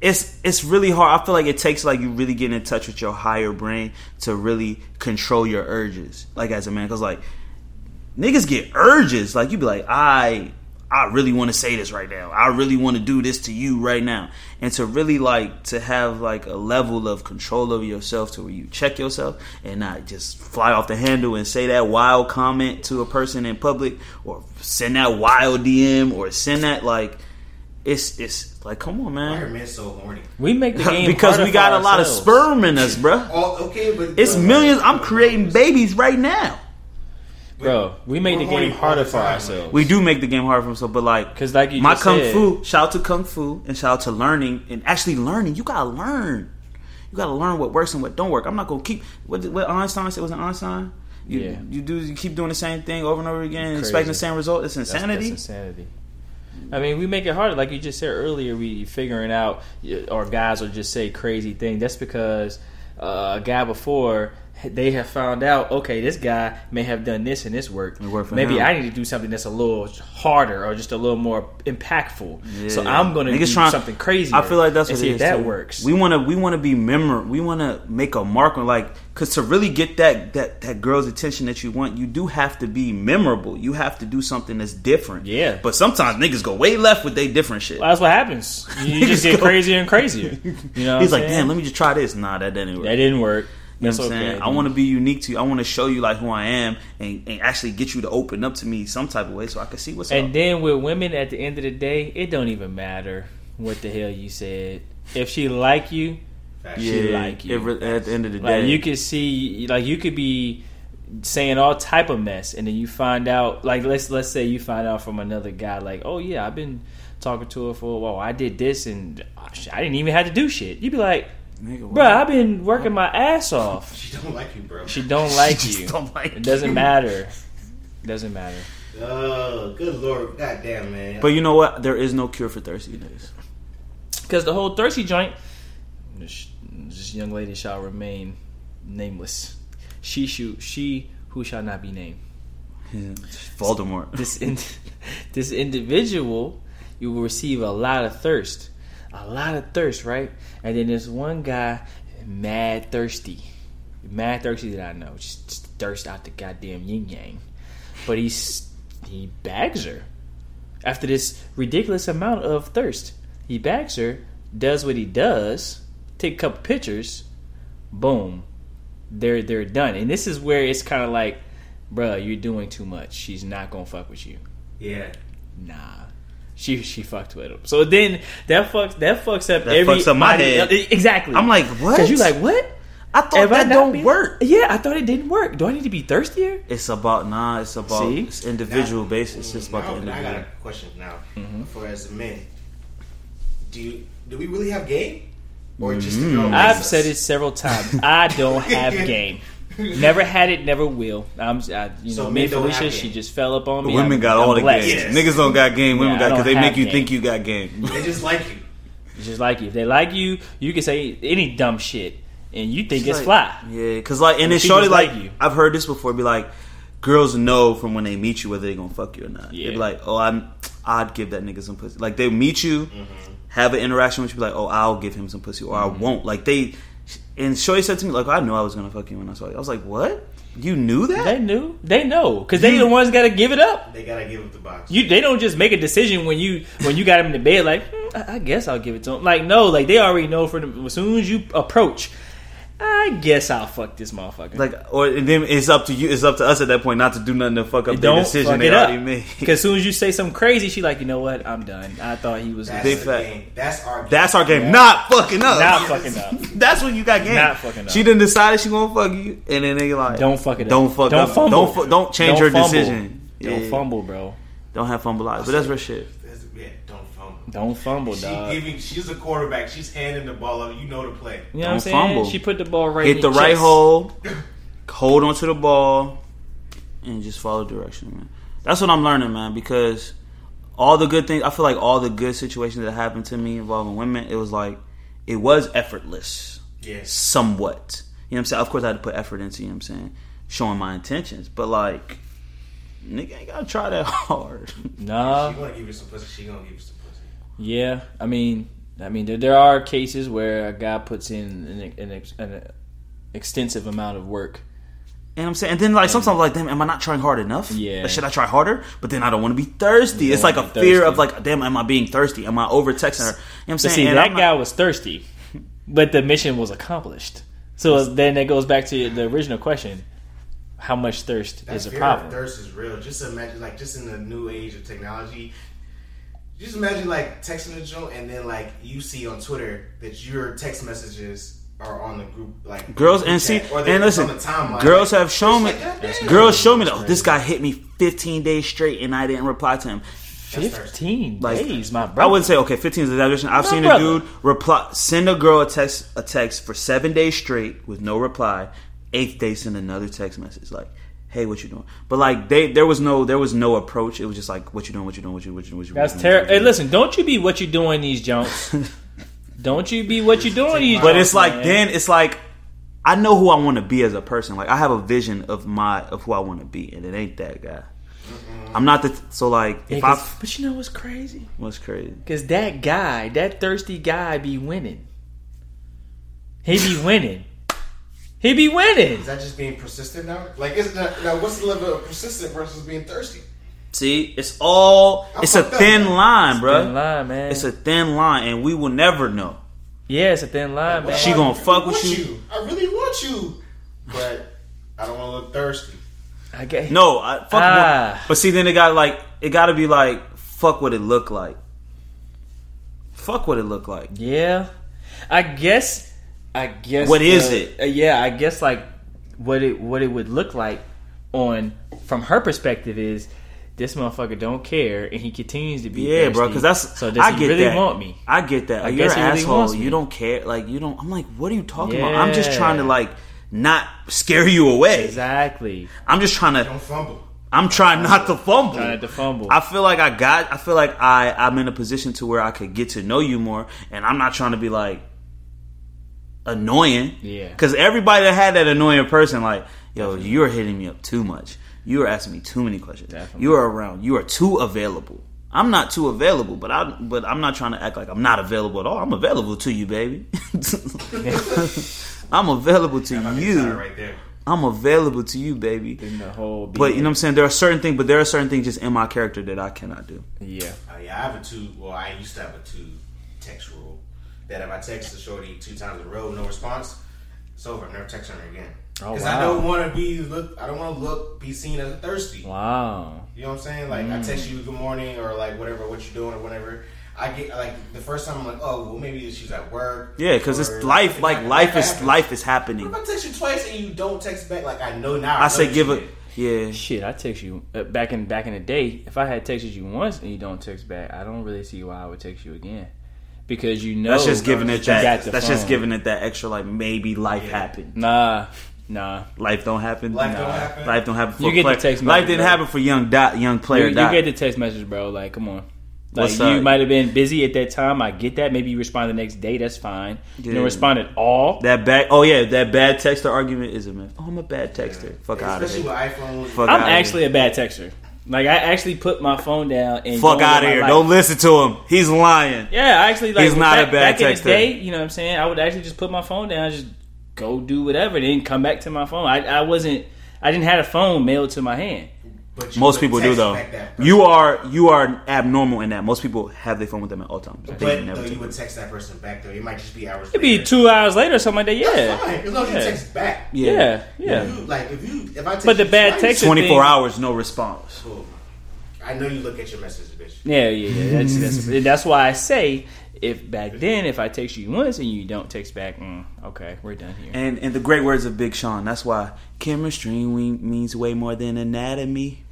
it's it's really hard. I feel like it takes like you really getting in touch with your higher brain to really control your urges, like as a man, because like niggas get urges. Like you be like, I I really want to say this right now. I really want to do this to you right now, and to really like to have like a level of control over yourself to where you check yourself and not just fly off the handle and say that wild comment to a person in public or send that wild DM or send that like it's it's like come on Why are man men so horny? We make the game because we got for a lot of sperm in us, bro. All okay, but It's but, millions. I'm creating babies right now. bro. We make the game harder for time, ourselves. We do make the game hard for ourselves, but like, cause like you my just kung said- fu. Shout out to kung fu and shout out to learning and actually learning. You gotta learn. You gotta learn what works and what don't work. I'm not gonna keep what what Einstein said was it Einstein. You, Yeah. you do you keep doing the same thing over and over again, Crazy. expecting the same result. It's That's- insanity. That's, insanity. I mean, we make it harder. Like you just said earlier, we figuring out, or guys will just say crazy things. That's because uh, a guy before they have found out. Okay, this guy may have done this and this work. Worked Maybe him. I need to do something that's a little harder or just a little more impactful. So I'm going to do trying- something crazy. I feel like that's what see it if is, that too. works. We want to we want to be memor. We want to make a mark on like because to really get that that that girl's attention that you want, you do have to be memorable. You have to do something that's different. Yeah. But sometimes niggas go way left with they different shit. Well, that's what happens. You just get Go- crazier and crazier. You know, He's like, saying? damn, let me just try this. Nah, that didn't work. that didn't work. You know what I'm okay. saying? I want to be unique to you. I want to show you like who I am and, and actually get you to open up to me some type of way so I can see what's And up. then with women, at the end of the day, it don't even matter what the hell you said. If she like you, she like you. it at the end of the like day, you could see, like you could be saying all type of mess, and then you find out, like let's let's say you find out from another guy, like, oh yeah, I've been talking to her for a while. I did this, and uh, I didn't even have to do shit. You'd be like, Nigga, what? bro, I've been working my ass off. She don't like you, bro. She don't like Just you. don't like it doesn't you. matter. Doesn't matter. Oh, good lord, god damn man. But you know what? There is no cure for thirsty niggas. Because the whole thirsty joint, this, this young lady shall remain nameless. She shoot she who shall not be named. Voldemort. This in, this individual, you will receive a lot of thirst, a lot of thirst, right? And then there's one guy, mad thirsty, mad thirsty that I know, just, just thirst out the goddamn yin yang, but he's he bags her after this ridiculous amount of thirst. He bags her, does what he does, take a couple pictures, boom, they're they're done. And this is where it's kind of like, bruh, you're doing too much. She's not gonna fuck with you. yeah, Nah. She she fucked with him. So then that fucks that fucks up That every fucks up my head. Exactly. I'm like, what? Cause you like what? I thought Have that not don't been- work. Yeah, I thought it didn't work. Do I need to be thirstier? It's about nah. It's about See? it's individual basis. It's just about now, the individual. I got a question now Mm-hmm. for as men. Do you do we really have game, or just Mm. the I've race said it several times. I don't have game. Never had it, never will. I'm, I, you So know, men me and Felicia, she just fell up on me. Women I'm- got I'm all the blessed. game. Niggas don't got game. Women Yeah, got because they make you game. think you got game. They just like you. It's just like you. If they like you, you can say any dumb shit, and you think it's, like- fly. Yeah, because like, and then She shorty like, like you. I've heard this before. Be like, girls know from when they meet you whether they gonna fuck you or not. Yeah. They be like, oh, I'm, I'd give that nigga some pussy. Like they meet you, Mm-hmm. have an interaction with you, be like, oh, I'll give him some pussy, or I won't. Like they, and shorty said to me like, I knew I was gonna fuck you when I saw you. I was like, what? You knew that? They knew. They know because they the ones got to give it up. They gotta give up the box. You they don't just make a decision when you when you got them in the bed like "Hmm, I, I guess I'll give it to him. Like no, like they already know for the as soon as you approach, I guess I'll fuck this motherfucker. Like, or then it's up to you. It's up to us at that point not to do nothing to fuck up the don't decision fuck they it up already made. because as soon as you say something crazy, she like you know what I'm done. I thought he was That's Big the fact. game. That's our. Game. That's our game. Not fucking up. not fucking up. That's when you got game. Not fucking up. She didn't decide she gonna fuck you, and then they like, Don't fuck it. Don't fuck Don't up. fumble. Don't fu- don't change Don't her fumble. decision. Don't Yeah. fumble, bro. Don't have fumble eyes. But that's real shit. That's- yeah, don't fumble. Don't She dog. giving. She's a quarterback. She's handing the ball up. You know the play. You know what I'm saying? fumble. She put the ball right Hit in the right chest. hole, hold on to the ball, and just follow direction, man. That's what I'm learning, man. Because all the good things, I feel like all the good situations that happened to me involving women, it was like it was effortless. Yes. somewhat. You know what I'm saying? Of course, I had to put effort into, you know what I'm saying? Showing my intentions. But, like, nigga ain't gotta try that hard. Nah, She gonna give you some pussy. She gonna give you some pussy. Yeah. I mean, I mean, there, there are cases where a guy puts in an, an, an extensive amount of work. And I'm saying, and then, like, sometimes, like, damn, am I not trying hard enough? Yeah. Like, should I try harder? But then I don't want to be thirsty. It's like a wanna fear of, like, damn, am I being thirsty? Am I over texting her? You know what I'm saying? see, And that I'm not- guy was thirsty, but the mission was accomplished. So then it goes back to the original question: How much thirst That is a problem? of thirst is real. Just imagine, like, just in the new age of technology. Just imagine, like, texting a joint, and then, like, you see on Twitter that your text messages are on the group, like Girls group and see or they're and listen, on the timeline. girls Like, have shown me. like. Girls show me though. This guy hit me 15 days straight, and I didn't reply to him. Fifteen Like, days, my bro. I wouldn't say okay. 15 is exaggeration. I've My seen brother. a dude reply, send a girl a text, a text for seven days straight with no reply. Eighth day, send another text message like, "Hey, what you doing?" But like, they there was no there was no approach. It was just like, "What you doing? What you doing? What you what you what you?" That's terrible. Hey, listen, don't you be what you doing these jumps. don't you be what you doing these. But junks, it's like man. then it's like I know who I want to be as a person. Like I have a vision of my of who I want to be, and it ain't that guy. I'm not the so like Yeah, if I 'cause- but you know what's crazy? what's crazy. Because that guy, that thirsty guy, be winning. He be winning. He be winning. Is that just being persistent now? Like, is that, now what's the level of persistent versus being thirsty? See, it's all I'm it's a fucked up thin now. line, bro. Thin line, man. It's a thin line, and we will never know. yeah, it's a thin line, man. She gonna really fuck with want you? I really want you, but I don't want to look thirsty. I get, No, I, fuck. Ah. what- But see, then it got like it got to be like fuck what it look like. Fuck what it look like. Yeah, I guess. I guess. What is uh, it? uh, yeah, I guess like what it what it would look like on from her perspective is this motherfucker don't care and he continues to be Yeah, bro. Because that's so does I he get really that. want me? I get that. I You're guess an he really asshole. wants. You don't care. Like you don't. I'm like, what are you talking about? I'm just trying to like not scare you away. Exactly. I'm just trying to. Don't fumble. I'm trying not to fumble. Trying not to fumble. I feel like I got. I feel like I. I'm in a position to where I could get to know you more, and I'm not trying to be like annoying. Yeah. Because everybody that had that annoying person, like, yo, you're hitting me up too much. You are asking me too many questions. Definitely. You are around. You are too available. I'm not too available, but I. But I'm not trying to act like I'm not available at all. I'm available to you, baby. I'm available to Sorry, you. right there. I'm available to you, baby. in the whole. But you know what I'm saying? There are certain things, but there are certain things just in my character that I cannot do. Yeah. Oh, yeah, I have a two. Well, I used to have a two text rule that if I text the shorty two times in a row, no response, it's over. I'm never texting her again. Oh, Because wow. I don't want to be look. I don't want to look be seen as thirsty. Wow. You know what I'm saying? Like I text you good morning or like whatever what you're doing or whatever. I get like the first time I'm like, oh well, maybe she's at work. Yeah, because it's life. Like life is happens. life is What happening. if I text you twice and you don't text back? Like I know now. I say know give you it. did. Yeah, Shit, I text you uh, back in back in the day. If I had texted you once and you don't text back, I don't really see why I would text you again. Because you know that's just giving it that. the That's just giving it that extra. Like maybe life happened. Nah, Nah, Life don't happen. Life don't happen? Life don't happen. For You get the player. text Life didn't bro. happen for young dot, young player. you dot. get the text message, bro. Like, come on. Like What's you might have been busy at that time. I get that. Maybe you respond the next day. That's fine. You don't respond at all. that bad. Oh yeah, that bad texter argument is a myth. Oh, I'm a bad texter. Fuck out of Especially here. with iPhones. Fuck I'm outta actually a bad texter. Like I actually put my phone down and Fuck out of here. life. Don't listen to him. He's lying. Yeah, I actually like He's not back, a bad back in the texter. day. You know what I'm saying? I would actually just put my phone down, just go do whatever, then come back to my phone. I, I wasn't. I didn't have a phone mailed to my hand. But you Most people do though. back that person. You are you are abnormal in that. Most people have their phone with them at all times. They But never though, you would text that person back though. It might just be hours. It'd be two hours later or something like that. Yeah, Fine, as long as Yeah. you text back. yeah, yeah. You, like if you if I text But the you bad twice, text- Twenty four hours, no response. cool. I know you look at your messages, bitch. Yeah, yeah, yeah. That's, that's, that's why I say if back then if I text you once and you don't text back, mm, okay, we're done here. And and the great words of Big Sean. That's why chemistry means way more than anatomy.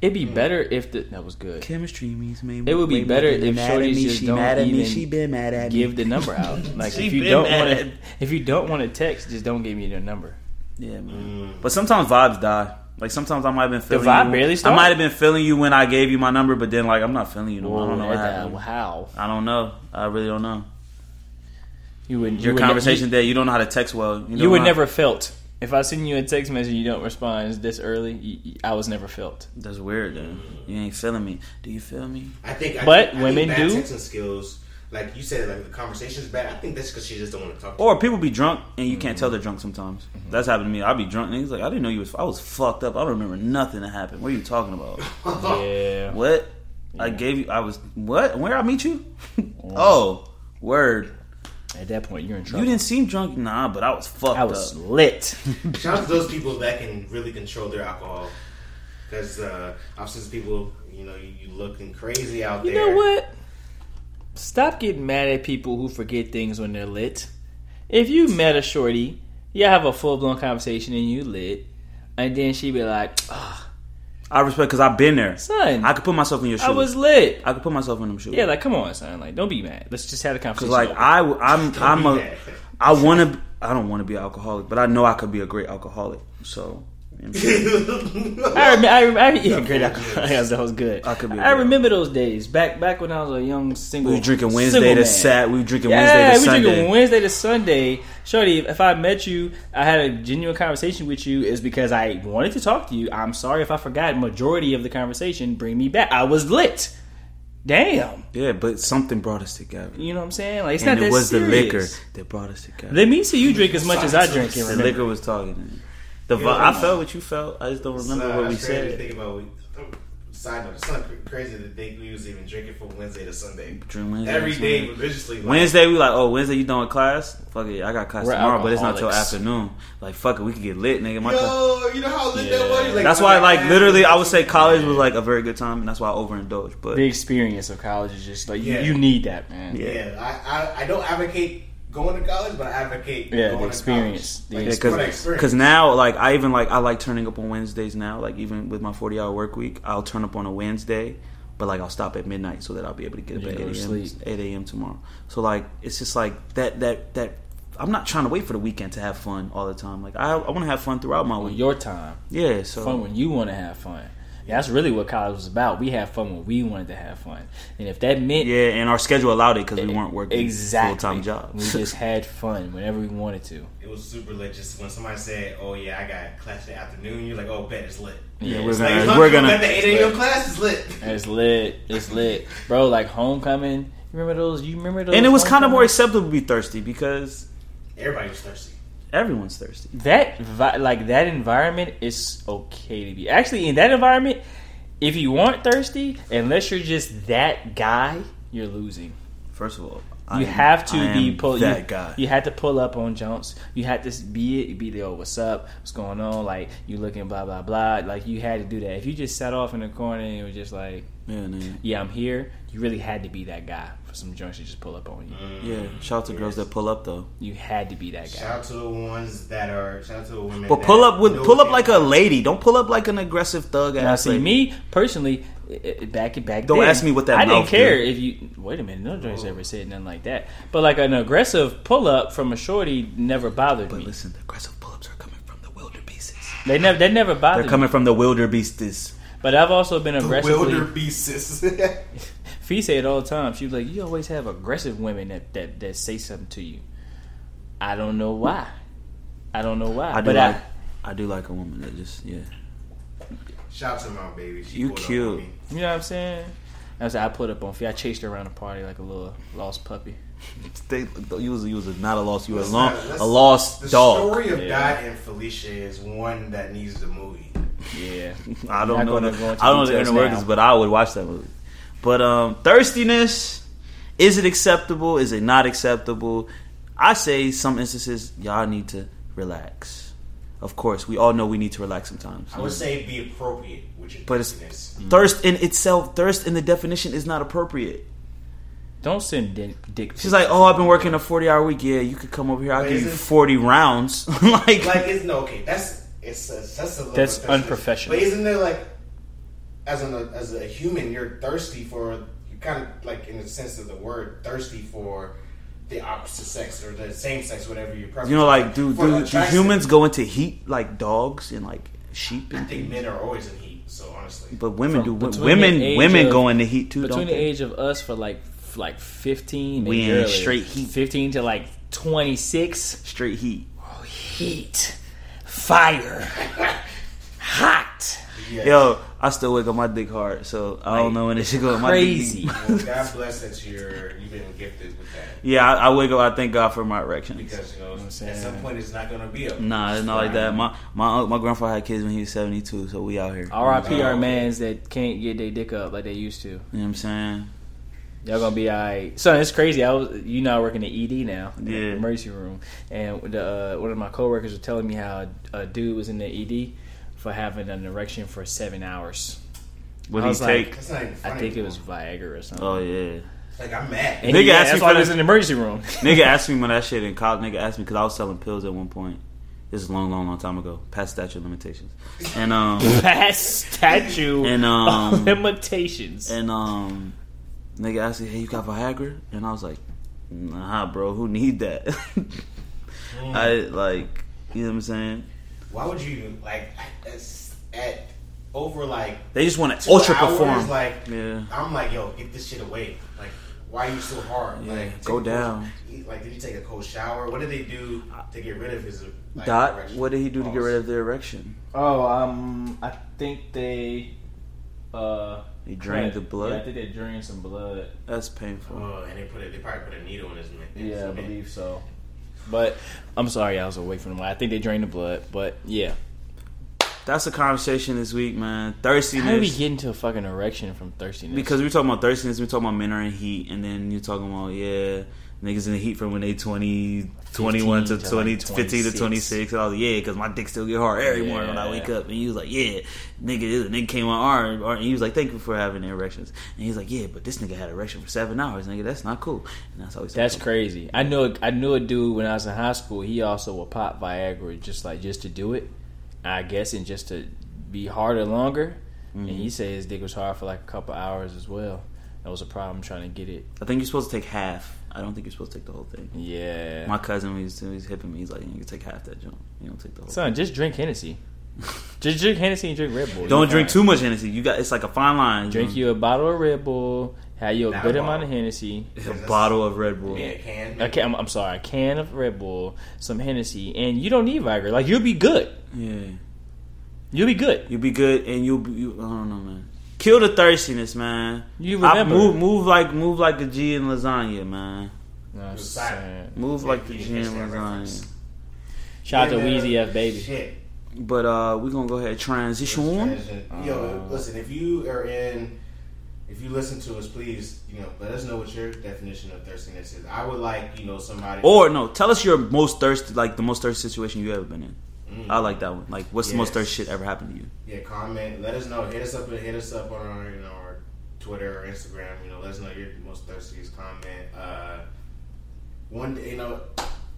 It'd be better if the that was good. Chemistry means way It would be better if anatomy. shorties just she don't mad at me. even She been mad at me. Give the number out. Like if you don't want to, if you don't want to text, just don't give me their number. Yeah, man. But sometimes vibes die. Like sometimes I might have been feeling vibe you. barely I might have been feeling you when I gave you my number, but then like I'm not feeling you no more. I don't know what Whoa, happened. How I don't know. I really don't know. you would Your you would, conversation You, there, you don't know how to text well. You, you would know- never felt if I send you a text message you don't respond this early. You, you- I was never felt. That's weird. Then you ain't feeling me. Do you feel me? I think. I But think, I women think bad do. Texting skills, like you said, like the conversation's bad. I think that's because she just don't want to talk. Or people be drunk and you can't tell mm-hmm. they're drunk sometimes. Mm-hmm. That's happened to me. I'll be drunk and he's like, I didn't know you was. I was fucked up. I don't remember nothing that happened. What are you talking about? Yeah. what? I gave you. I was what? Where I meet you? Mm. oh, word. At that point, you're in trouble. You didn't seem drunk, nah, but I was fucked I was up. lit. Shout out to those people that can really control their alcohol. Because uh, I've seen people, you know, you, you looking crazy out there. You there. know what? Stop getting mad at people who forget things when they're lit. If you met a shorty, you have a full blown conversation and you lit, and then she be like, "Ah, I respect because I've been there. "Son, I could put myself in your shoes. I was lit." I could put myself in them shoes. Yeah, like come on, son. Like don't be mad. Let's just have a Cause conversation. like. I, I'm, I'm be a, mad. I want to. I don't want to be an alcoholic, but I know I could be a great alcoholic. So, you know, I remember, I, I yeah, great alcohol. that was good. I could be I remember those days back back when I was a young single. we were drinking Wednesday to. Sat. We were drinking Yeah, Wednesday to we Sunday. drinking Wednesday to Sunday. Shorty, if I met you, I had a genuine conversation with you, is because I wanted to talk to you. I'm sorry if I forgot majority of the conversation. Bring me back. I was lit. Damn. yeah, but something brought us together, You know what I'm saying? Like it's and not it that was the liquor that brought us together. Let me see you drink as much as I drink. The liquor was talking. The vi- Yeah. I felt what you felt. I just don't remember Uh, what we that's to said. Think about we, side note. It's not crazy to think we was even drinking from Wednesday to Sunday. Drink Wednesday Every to day religiously. like, Wednesday, we like, oh, Wednesday, you done with class? Fuck it, I got class We're tomorrow, but it's not till afternoon. Like, fuck it, we could get lit, nigga. My class- you know how lit that was? Like, That's why, like, literally, I would say college was like a very good time, and that's why I overindulged. But The experience of college is just like you, you need that, man. Yeah. Yeah, I, I, I don't advocate going to college, but I advocate Yeah, going the experience. To The. Yeah, Like, for cause, now, like, I even like I like turning up on Wednesdays now. Like, even with my forty hour work week, I'll turn up on a Wednesday, but like I'll stop at midnight so that I'll be able to get up Yeah, at eight a.m. eight a.m. tomorrow. So like, it's just like that that that. I'm not trying to wait for the weekend to have fun all the time. Like I, I want to have fun throughout my week. your time, Yeah, so fun when you want to have fun. Yeah, that's really what college was about. We had fun when we wanted to have fun, and if that meant yeah, and our schedule allowed it because we weren't working exactly full time jobs. we just had fun whenever we wanted to. it was super lit. Just when somebody said, "Oh yeah, I got class in the afternoon," you're like, "Oh, bet it's lit." Yeah, we're it's gonna- Like, as we're you gonna- got the eight a.m. class is lit. It's lit. It's lit, bro. Like homecoming. You remember those? You remember those? and it was kind of more acceptable to be thirsty because Everybody was thirsty. Everyone's thirsty. that vi- like that environment is okay to be. Actually, in that environment, if you aren't thirsty, unless you're just that guy, you're losing. First of all, You am- have to be pull that you, guy. You had to pull up on Jones. You had to be it, be there. Oh, what's up? What's going on? Like you looking blah blah blah. Like you had to do that. If you just sat off in the corner and it was just like, Yeah, man. yeah, I'm here. You really had to be that guy for some joints to just pull up on you. Mm-hmm. Yeah, shout out to girls that pull up though. You had to be that guy. Shout out to the ones that are. Shout out to the women. But pull up with pull up like a lady. Don't pull up like an aggressive thug Now, ass. see lady. me personally, i- i- back back. Don't then, ask me what that I didn't care do. if you. Wait a minute, no joints ever said nothing like that. But like an aggressive pull up from a shorty never bothered But me. But listen, the aggressive pull ups are coming from the wilder beasts. They never they never bothered They're coming me. from the wildebeests. But I've also been The aggressively. wilder beasts. Fee say it all the time. She was like, "You always have aggressive women that that, that say something to you." I don't know why. I don't know why. I do but like. I, I do like a woman that just yeah. Shout to my baby. She You pulled up cute. you know what I'm saying? I was I put up on Fee. I chased her around the party like a little lost puppy. They, you was you was not a lost. You were a, long, not- a lost The dog. story of Yeah. Dot and Felicia is one that needs the movie. Yeah, I don't know. gonna The, go I don't know the details inner workings, but I would watch that movie. But um, thirstiness is it acceptable? Is it not acceptable? I say some instances y'all need to relax. Of course, we all know we need to relax sometimes. I would say be appropriate with your But it's- thirstiness. Thirst in itself, thirst in the definition is not appropriate. don't send dick. dick She's like, "Oh, I've been working a forty-hour week. Yeah, you could come over here. I'll But give you forty rounds." like, Like it's no okay. That's it's a, that's a little That's bit unprofessional. But isn't there like as an as a human, you're thirsty for you kind of like in the sense of the word thirsty for the opposite sex or the same sex, whatever your preference. you know, like is. do For do, do humans go into heat like dogs and like sheep I and think things? men are always in heat. So honestly, But women From do. Women women of- go into heat too. between don't the they? age of us for like like 15 We in straight heat. 15 to like 26 straight heat. Oh, heat fire hot yeah. Yo, I still wake up my dick hard, so I don't know when it should go. My crazy. Dick, God bless that you're you've been gifted with that yeah, I, I wake up. I thank God for my erections. because you know I'm at saying? some point it's not going to be a Nah, it's not like that. My my my grandfather had kids when he was seventy two, so we out here. You know R.I.P. Our mans that can't get their dick up like they used to. You know what I'm saying? Y'all gonna be alright. So it's crazy. I was you know I work in the ED now, in the Yeah. emergency room, and the, uh, one of my coworkers was telling me how a dude was in the ED for having an erection for seven hours. What I he take? like- That's not even I funny think it was Viagra or something. oh yeah. like I'm mad. And Nigga yeah, asked me that's for why I was in the emergency room. Nigga asked me when that shit in college. Nigga asked me because I was selling pills at one point. This is a long, long, long time ago, past statute limitations. And um Past statute and um limitations. And um, nigga asked me, "Hey, you got Viagra?" And I was like, "Nah, bro. Who need that?" I like, you know what I'm saying? Why would you even like at, at over like They just want to ultra hours, perform. Like yeah, I'm like, yo, get this shit away. Like, why are you so hard? Yeah, like, go a cold- down. like, did you take a cold shower? What did they do to get rid of his like, Dot. erection? What did he do to get rid of the erection? Oh, um, I think they, uh, He drained the Yeah, I blood. think they drained some blood. That's painful. Oh, and they put it. They probably put a needle in his man. in his Yeah, I believe so. But I'm sorry, I was away from the mic. I think they drained the blood, but yeah. That's the conversation this week, man. How did we Thirstiness. get into a fucking erection from thirstiness? Because we're talking about thirstiness, we're talking about men are in heat, and then you're talking about yeah, niggas in the heat from when they 20, 21 to 15 to, 20, like, 15 to 26. 26. And I was like, yeah, because my dick still get hard every morning when I wake up. And he was like, yeah, nigga, nigga came on arm, and he was like, thank you for having erections. And he's like, yeah, but this nigga had erection for seven hours, nigga. That's not cool. And that's he That's crazy. I knew a, I knew a dude when I was in high school. He also would pop Viagra just like just to do it, I guess, and just to be harder longer. And Mm-hmm. he said his dick was hard for like a couple hours as well. That was a problem trying to get it. I think you're supposed to take half. I don't think you're supposed to take the whole thing. Yeah, My cousin, when he's, he's hipping me, he's like, you can take half that jump. You don't take the whole son, just drink Hennessy. just drink Hennessy and drink Red Bull. Don't You're drink fine. too much Hennessy. You got it's like a fine line. Drink you a bottle of Red Bull. Have you a Not good a amount of bottle. Hennessy. a bottle of Red Bull. Yeah, a can. Okay, I'm, I'm sorry, a can of Red Bull, some Hennessy, and you don't need Viagra. Like you'll be good. Yeah. You'll be good. You'll be good, and you'll be. You, I don't know, man. Kill the thirstiness, man. You I- move, move like move like a G in lasagna, man. No, I'm It was just silent. saying. Move like the G didn't in lasagna. reference. Shout out to Yeah, man. Weezy F Baby. Shit. But uh, we're gonna go ahead and transition on. Transition. Yo, listen. If you are in, if you listen to us, please, you know, let us know what your definition of thirstiness is. I would like, you know, somebody. Or no, tell us your most thirsty, like the most thirsty situation you ever been in. Mm. I like that one. Like, what's the most Yes. thirsty shit ever happened to you? Yeah, comment. Let us know. Hit us up. Hit us up on our, you know, our Twitter or Instagram. You know, let us know your most thirstiest comment. Uh, one, day, you know,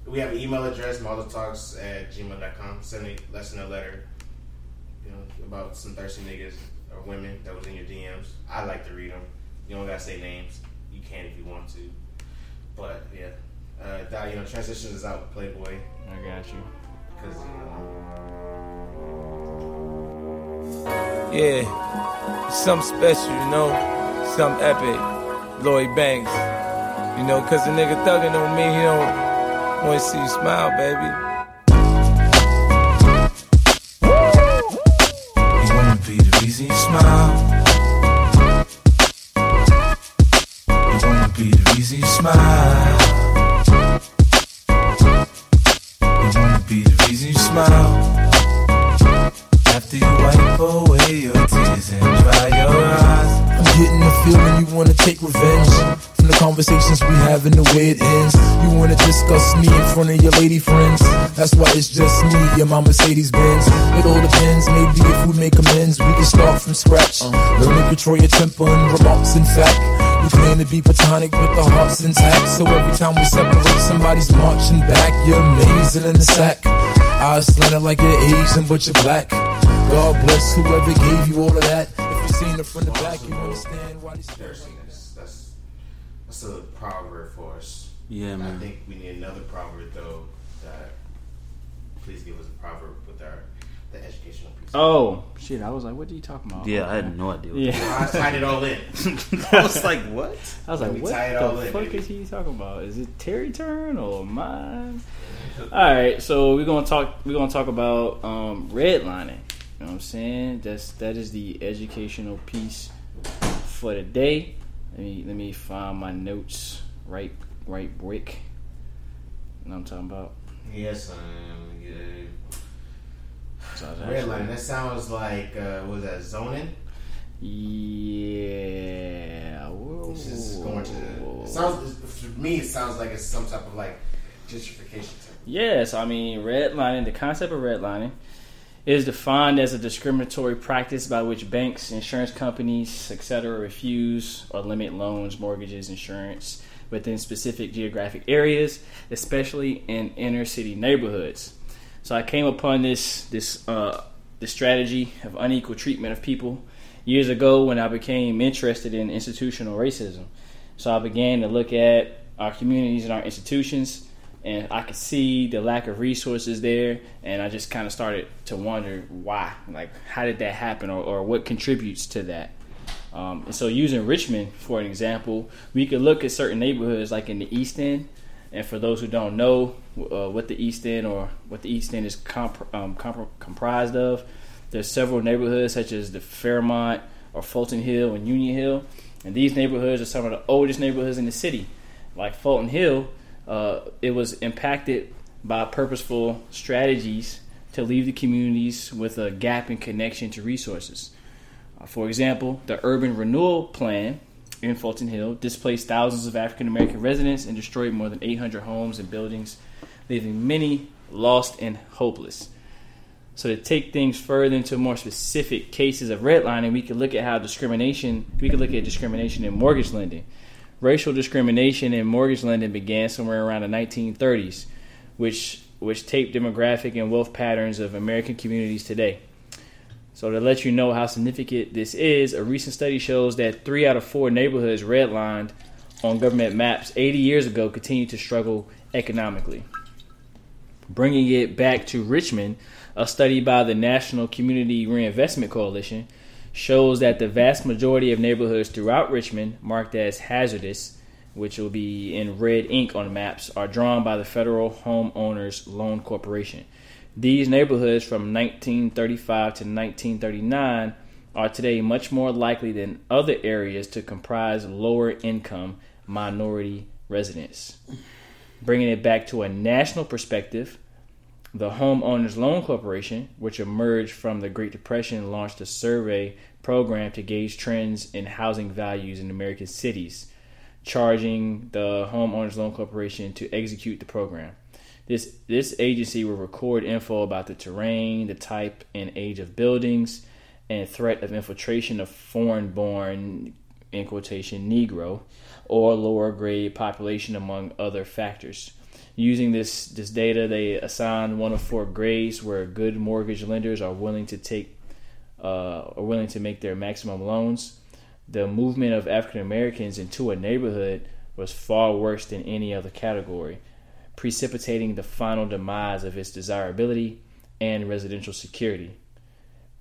we have an email address, talks at gmail.com. Send me, let us know a letter, you know, about some thirsty niggas or women that was in your DMs. I like to read them. You don't gotta say names. You can if you want to. But yeah, uh, that you know, transitions is out with Playboy I got you. Because you know. Yeah, something special, you know, something epic. Lloyd Banks, you know, cause the nigga thugging on me, he don't wanna see you smile, baby. You wanna be the reason you smile. You wanna be the reason you smile. Smile. After you wipe away your tears and dry your eyes. I'm getting the feeling you wanna take revenge from the conversations we have and the way it ends. You wanna discuss me in front of your lady friends. That's why it's just me and my Mercedes Benz. It all depends. Maybe if we make amends, we can start from scratch. Learn to control your temper and remarks. In fact, we claim to be platonic with the hearts intact. So every time we separate, somebody's marching back. You're amazing in the sack. I slant slanted like you're Asian, but you're black. God bless whoever gave you all of that. If you seen it from the back, you understand why these That's, that's, that's a proverb for us. Yeah, man. I think we need another proverb though. That please give us a proverb with our the educational piece. Oh shit! I was like, what are you talking about? Yeah, I had no idea. What Yeah, I tied it all in. I was like, what? I was like, Let what tie it all the in, fuck baby. is he talking about? Is it Terry turn or mine? All right, so we're gonna talk. We're gonna talk about um, redlining. You know what I'm saying? That's that is the educational piece for the day. Let me let me find my notes. Right, right, brick. You know what I'm talking about? Yes, um, yeah. So I was Red actually- line. That sounds like uh, what was that zoning? Yeah. This is going to. It sounds for me. It sounds like it's some type of like gentrification. Type. Yes, I mean redlining. The concept of redlining is defined as a discriminatory practice by which banks, insurance companies, etc., refuse or limit loans, mortgages, insurance within specific geographic areas, especially in inner city neighborhoods. So I came upon this this uh, this strategy of unequal treatment of people years ago when I became interested in institutional racism. So I began to look at our communities and our institutions, and I could see the lack of resources there, and I just kind of started to wonder why, like how did that happen, or, or what contributes to that. Um, and so, using Richmond for an example, we could look at certain neighborhoods like in the East End. And for those who don't know uh, what the East End or what the East End is comp- um, comp- comprised of, there's several neighborhoods such as the Fairmount or Fulton Hill and Union Hill, and these neighborhoods are some of the oldest neighborhoods in the city. Like Fulton Hill, uh, it was impacted by purposeful strategies to leave the communities with a gap in connection to resources. Uh, for example, the urban renewal plan in Fulton Hill displaced thousands of African American residents and destroyed more than 800 homes and buildings, leaving many lost and hopeless. So to take things further into more specific cases of redlining, we could look at how discrimination. We could look at discrimination in mortgage lending. Racial discrimination in mortgage lending began somewhere around the 1930s, which which taped demographic and wealth patterns of American communities today. So to let you know how significant this is, a recent study shows that three out of four neighborhoods redlined on government maps 80 years ago continue to struggle economically. Bringing it back to Richmond, a study by the National Community Reinvestment Coalition shows that the vast majority of neighborhoods throughout Richmond, marked as hazardous, which will be in red ink on maps, are drawn by the Federal Homeowners Loan Corporation. These neighborhoods from 1935 to 1939 are today much more likely than other areas to comprise lower income minority residents. Bringing it back to a national perspective, the Homeowners Loan Corporation, which emerged from the Great Depression, launched a survey program to gauge trends in housing values in American cities, charging the Homeowners Loan Corporation to execute the program. This this agency will record info about the terrain, the type and age of buildings, and threat of infiltration of foreign-born in quotation Negro or lower grade population among other factors. Using this this data, they assign one of four grades where good mortgage lenders are willing to take uh, are willing to make their maximum loans. The movement of African Americans into a neighborhood was far worse than any other category, precipitating the final demise of its desirability and residential security.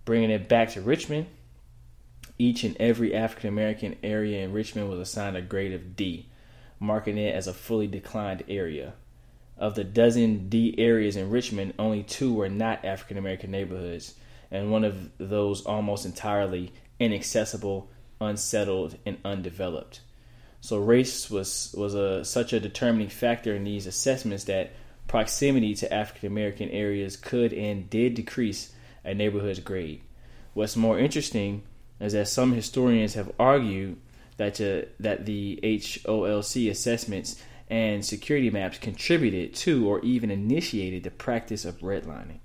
Bringing it back to Richmond, each and every African American area in Richmond was assigned a grade of D, marking it as a fully declined area. Of the dozen D areas in Richmond, only two were not African American neighborhoods, and one of those almost entirely inaccessible, unsettled, and undeveloped. So race was was a such a determining factor in these assessments that proximity to African American areas could and did decrease a neighborhood's grade. What's more interesting is that some historians have argued that uh, that the HOLC assessments and security maps contributed to or even initiated the practice of redlining.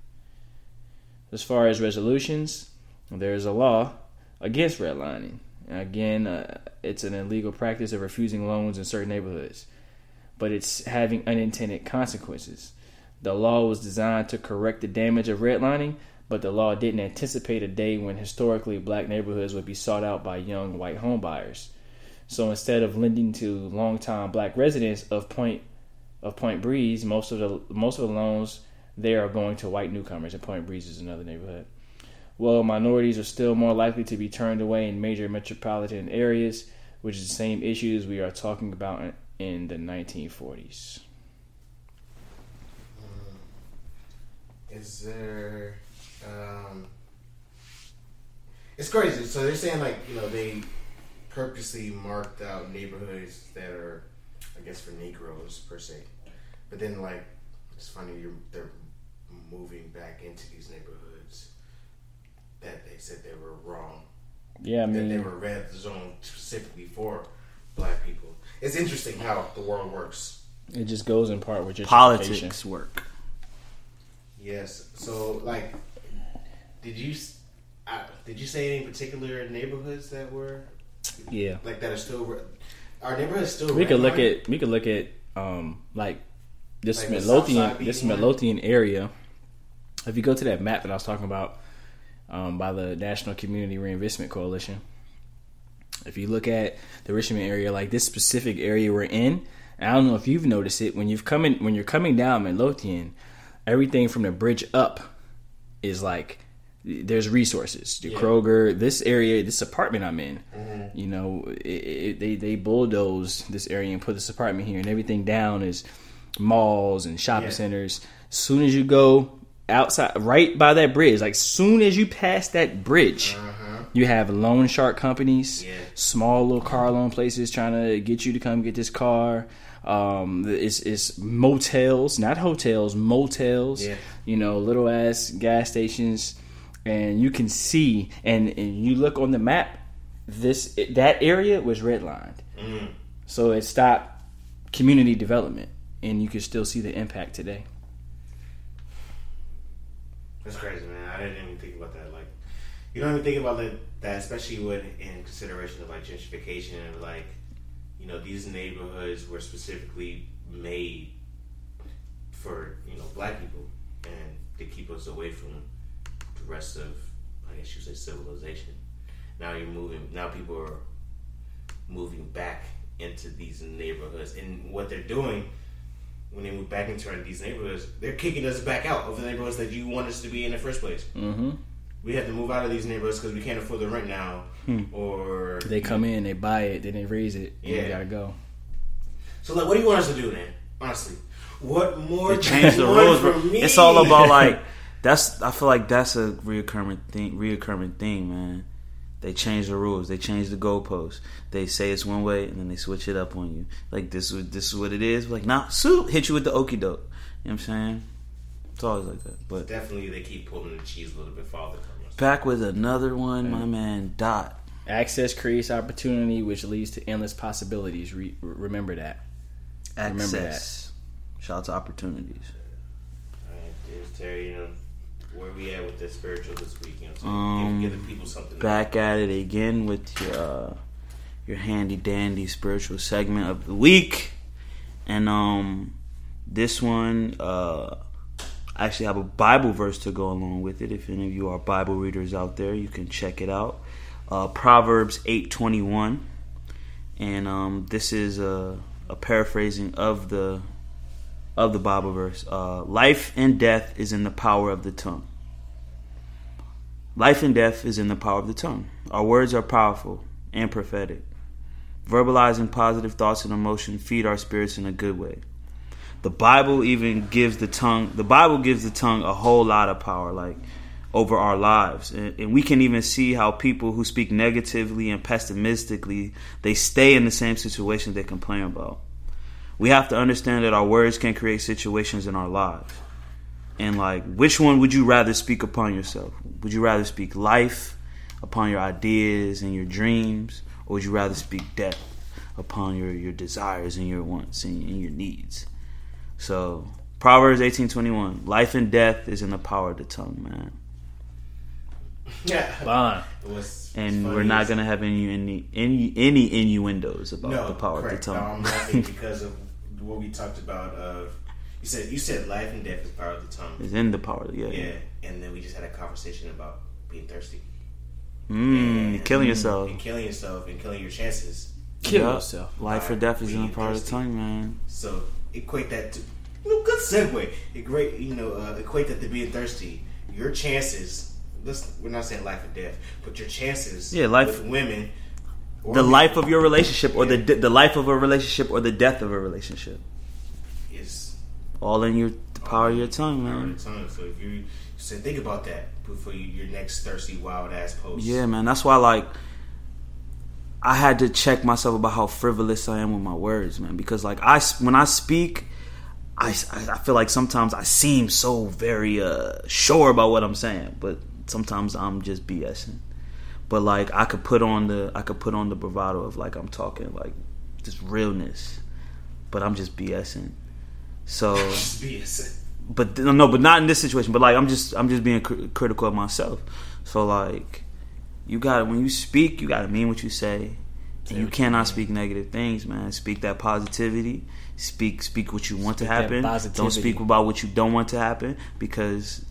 As far as resolutions, there is a law against redlining. Again, uh, it's an illegal practice of refusing loans in certain neighborhoods, but it's having unintended consequences. The law was designed to correct the damage of redlining, but the law didn't anticipate a day when historically black neighborhoods would be sought out by young white homebuyers. So instead of lending to longtime black residents of Point of Point Breeze, most of the most of the loans there are going to white newcomers, and Point Breeze is another neighborhood. Well, minorities are still more likely to be turned away in major metropolitan areas, which is the same issues we are talking about in the 1940s. Is there? Um, it's crazy. So they're saying like you know they purposely marked out neighborhoods that are, I guess, for Negroes per se, but then like it's funny you're they're moving back into these neighborhoods that they said they were wrong. Yeah, I that they were red zone specifically for black people. It's interesting how the world works. it just goes in part with gentrification. Politics work. Yes. So, like, did you s- uh, did you say any particular neighborhoods that were Yeah. like that are still our neighborhoods still? we could look redlined? at we could look at um like this Like the South Side Midlothian this one? Midlothian area. If you go to that map that I was talking about um, by the National Community Reinvestment Coalition, if you look at the Richmond area, like this specific area we're in, I don't know if you've noticed it when you've coming when you're coming down Midlothian, everything from the bridge up is like there's resources. The Yeah. Kroger, this area, this apartment I'm in, you know, it, it, they they bulldozed this area and put this apartment here, and everything down is malls and shopping Yeah. centers. Soon as you go outside, right by that bridge, like soon as you pass that bridge, you have loan shark companies, Yeah. small little car loan places trying to get you to come get this car. Um, it's, it's motels, not hotels, motels. Yeah. You know, little ass gas stations, and you can see, and, and you look on the map. This that area was redlined, so it stopped community development, and you can still see the impact today. That's crazy, man. I didn't even think about that. Like, you don't even think about that, that especially when in consideration of like gentrification and like, you know, these neighborhoods were specifically made for you know black people and to keep us away from the rest of, I guess you say, civilization. Now you're moving. Now people are moving back into these neighborhoods, and what they're doing when they move back into these neighborhoods, they're kicking us back out of the neighborhoods that you want us to be in the first place. Mm-hmm. We have to move out of these neighborhoods because we can't afford the rent now, or They come in, they buy it, then they raise it, and Yeah. they gotta go. So, like, what do you want us to do, man? Honestly, what more? They do change the rules, bro. It's all about like that's. I feel like that's a reoccurring thing. Reoccurring thing, man. They change the rules. They change the goalposts. They say it's one way, and then they switch it up on you. Like this is this is what it is. Like nah, suit hit you with the okey doke. You know what I'm saying? It's always like that. But definitely they keep pulling the cheese a little bit farther from us. back with another one, my man Dot. Access creates opportunity, which leads to endless possibilities. Re- remember that. Remember Access. Shout out to opportunities. All right, there's Terry. You know, where we at with this spiritual this week? So Um, give, give the people something. back at it again with your uh, your handy dandy spiritual segment of the week, and um, this one uh, I actually have a Bible verse to go along with it. If any of you are Bible readers out there, you can check it out. Uh, Proverbs eight twenty one, and um, this is a, a paraphrasing of the of the Bible verse. Uh, Life and death is in the power of the tongue. Life and death is in the power of the tongue. Our words are powerful and prophetic. Verbalizing positive thoughts and emotion feed our spirits in a good way. The Bible even gives the tongue. The Bible gives the tongue a whole lot of power, like over our lives, and, and we can even see how people who speak negatively and pessimistically they stay in the same situations they complain about. We have to understand that our words can create situations in our lives. And like, which one would you rather speak upon yourself? Would you rather speak life upon your ideas and your dreams, or would you rather speak death upon your, your desires and your wants and, and your needs? So Proverbs eighteen twenty one: Life and death is in the power of the tongue, man. Yeah. Bond. And it's we're not gonna have any any any, any innuendos about no, the power correct. of the No, I'm tongue. laughing because of what we talked about. Of you said you said life and death is power of the tongue. it's in the power. Yeah. Yeah, and then we just had a conversation about being thirsty, Mm, And- killing yourself. and killing yourself, and killing your chances. Kill Yup. yourself. Life or death is in the being power of the tongue, man. So equate that to you know, good segue. A great you know uh, equate that to being thirsty. Your chances. Let's we're not saying life or death, but your chances. Yeah, life- with women. The men life of your relationship, or the the life of a relationship, or the death of a relationship. All in your the power of your tongue, man. the tongue. So if you so think about that before you, your next thirsty wild ass post. Yeah, man. That's why, like, I had to check myself about how frivolous I am with my words, man. Because, like, I when I speak, I, I feel like sometimes I seem so very uh, sure about what I'm saying, but sometimes I'm just BSing. But like, I could put on the I could put on the bravado of like I'm talking like just realness, but I'm just BSing. So Just be a- but no, but not in this situation. But like, I'm just I'm just being cr- critical of myself. So like, you got to when you speak, you got to mean what you say, and you cannot speak negative things, man. Speak that positivity. Speak speak what you want to Speak that happen. Don't speak about what you don't want to happen because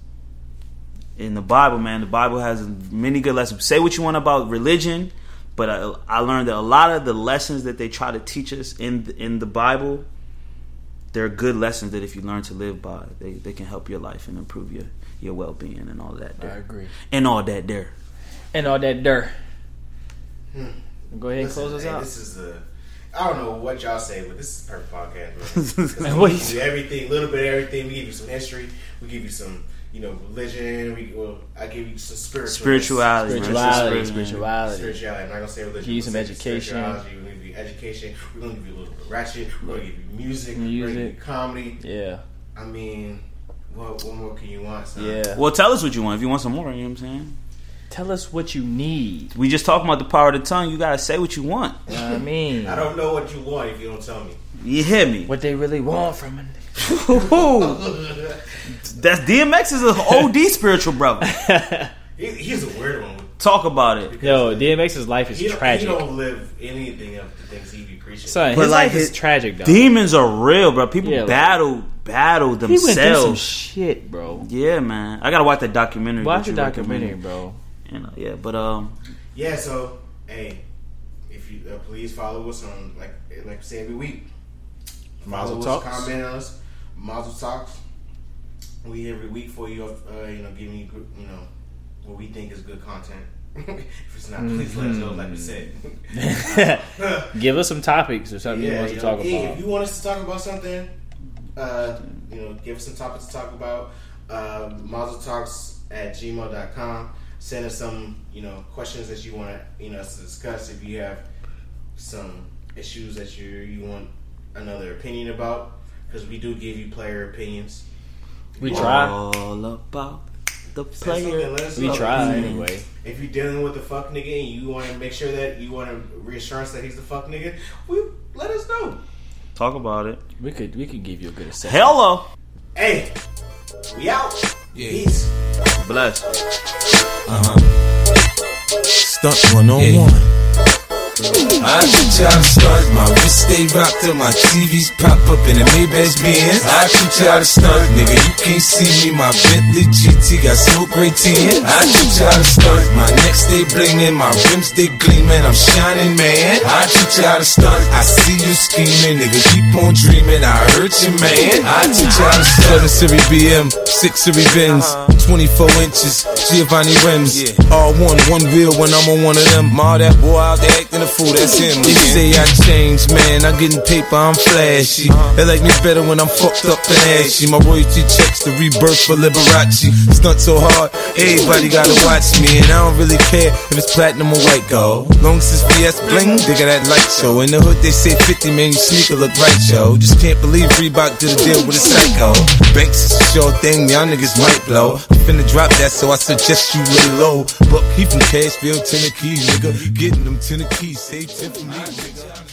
in the Bible, man, the Bible has many good lessons. Say what you want about religion, but I, I learned that a lot of the lessons that they try to teach us in the, in the Bible, they're good lessons that if you learn to live by, they, they can help your life and improve your your well being and all that. I agree. And all that there. And all that there. Hmm. Go ahead and close us hey, out. This is a. I don't know what y'all say, but this is a perfect podcast, man. 'Cause Man, we give you- you everything, a little bit of everything. We give you some history. We give you some, you know, religion. We well, I give you some spiritual Spirituality, man. Spirituality, spirituality. Spirituality. I'm not gonna say religion. Give you some gonna education. Spirituality. We're gonna give you education. We're gonna give you a little bit of ratchet. We're gonna give you music. We're gonna give you comedy. Yeah, I mean, what, what more can you want? Son? yeah. Well, tell us what you want. If you want some more, you know what I'm saying? Tell us what you need. We just talking about the power of the tongue. You gotta say what you want. You know what I mean? I don't know what you want if you don't tell me. You hear me? What they really want from it. That's DMX is an OD spiritual brother. He, he's a weird one. Talk about it. Yo, DMX's life is He don't, tragic. he don't live anything of the things he be preaching. Son, But his like life is tragic, though. Demons are real, bro. People Yeah, like- battle battle he went through some themselves. shit, bro. yeah, man. I gotta watch that documentary. Watch that the you documentary, recommended. bro. You know, yeah, but um, Yeah, so hey, if you uh, please follow us on like like I say every week. Follow Mazel us, Talks. comment on us, Mazel Talks. We every week for you, uh, you know, giving you good- you know what we think is good content. if it's not, please let us know. Like we said, Give us some topics or something you yeah, want to you talk know, hey, about. If you want us to talk about something, uh, you know, give us some topics to talk about. Uh, Mazel Talks at gmail.com. Send us some, you know, questions that you want you know, us to discuss. If you have some issues that you you want another opinion about, because we do give you player opinions. We try. all about the want- say something, player. let We try If anyway. If you're dealing with the fuck nigga and you want to make sure that you want to reassurance that he's the fuck nigga, we let us know. Talk about it. We could we could give you a good assessment. Hello, Hey, we out. Yeah. Peace. bless. Uh huh. Stunt one on one. I you how to start. My wrist stay rocked till my TVs pop up in the Maybach Benz. I you how to start. Nigga, you can't see me. My Bentley GT got smoke great tin. I teach you how to start. My neck stay blingin', my rims stay gleamin'. I'm shining, man. I you how to start. I see you scheming, nigga. Keep on dreaming. I hurt you, man. I teach you how to start. 7 Series BM, 6 Series Benz, 24 inches, Giovanni rims. All one, one wheel when I'm on one of them. All that boy out there acting fool, that's him. They say I changed, man. I'm getting paper, I'm flashy. Uh-huh. They like me better when I'm fucked up and ashy. My royalty checks the rebirth for Liberace. Stunt so hard, everybody gotta watch me. And I don't really care if it's platinum or white gold. Long as it's VS bling, they got that light show. In the hood, they say 50, man, you sneaker look right, yo. Just can't believe Reebok did a deal with a psycho. Banks is a sure thing, y'all niggas might blow. I'm finna drop that, so I suggest you lay low. But he from Cashville, Tennessee, nigga. Getting them Tennessee, say 10 for me, nigga.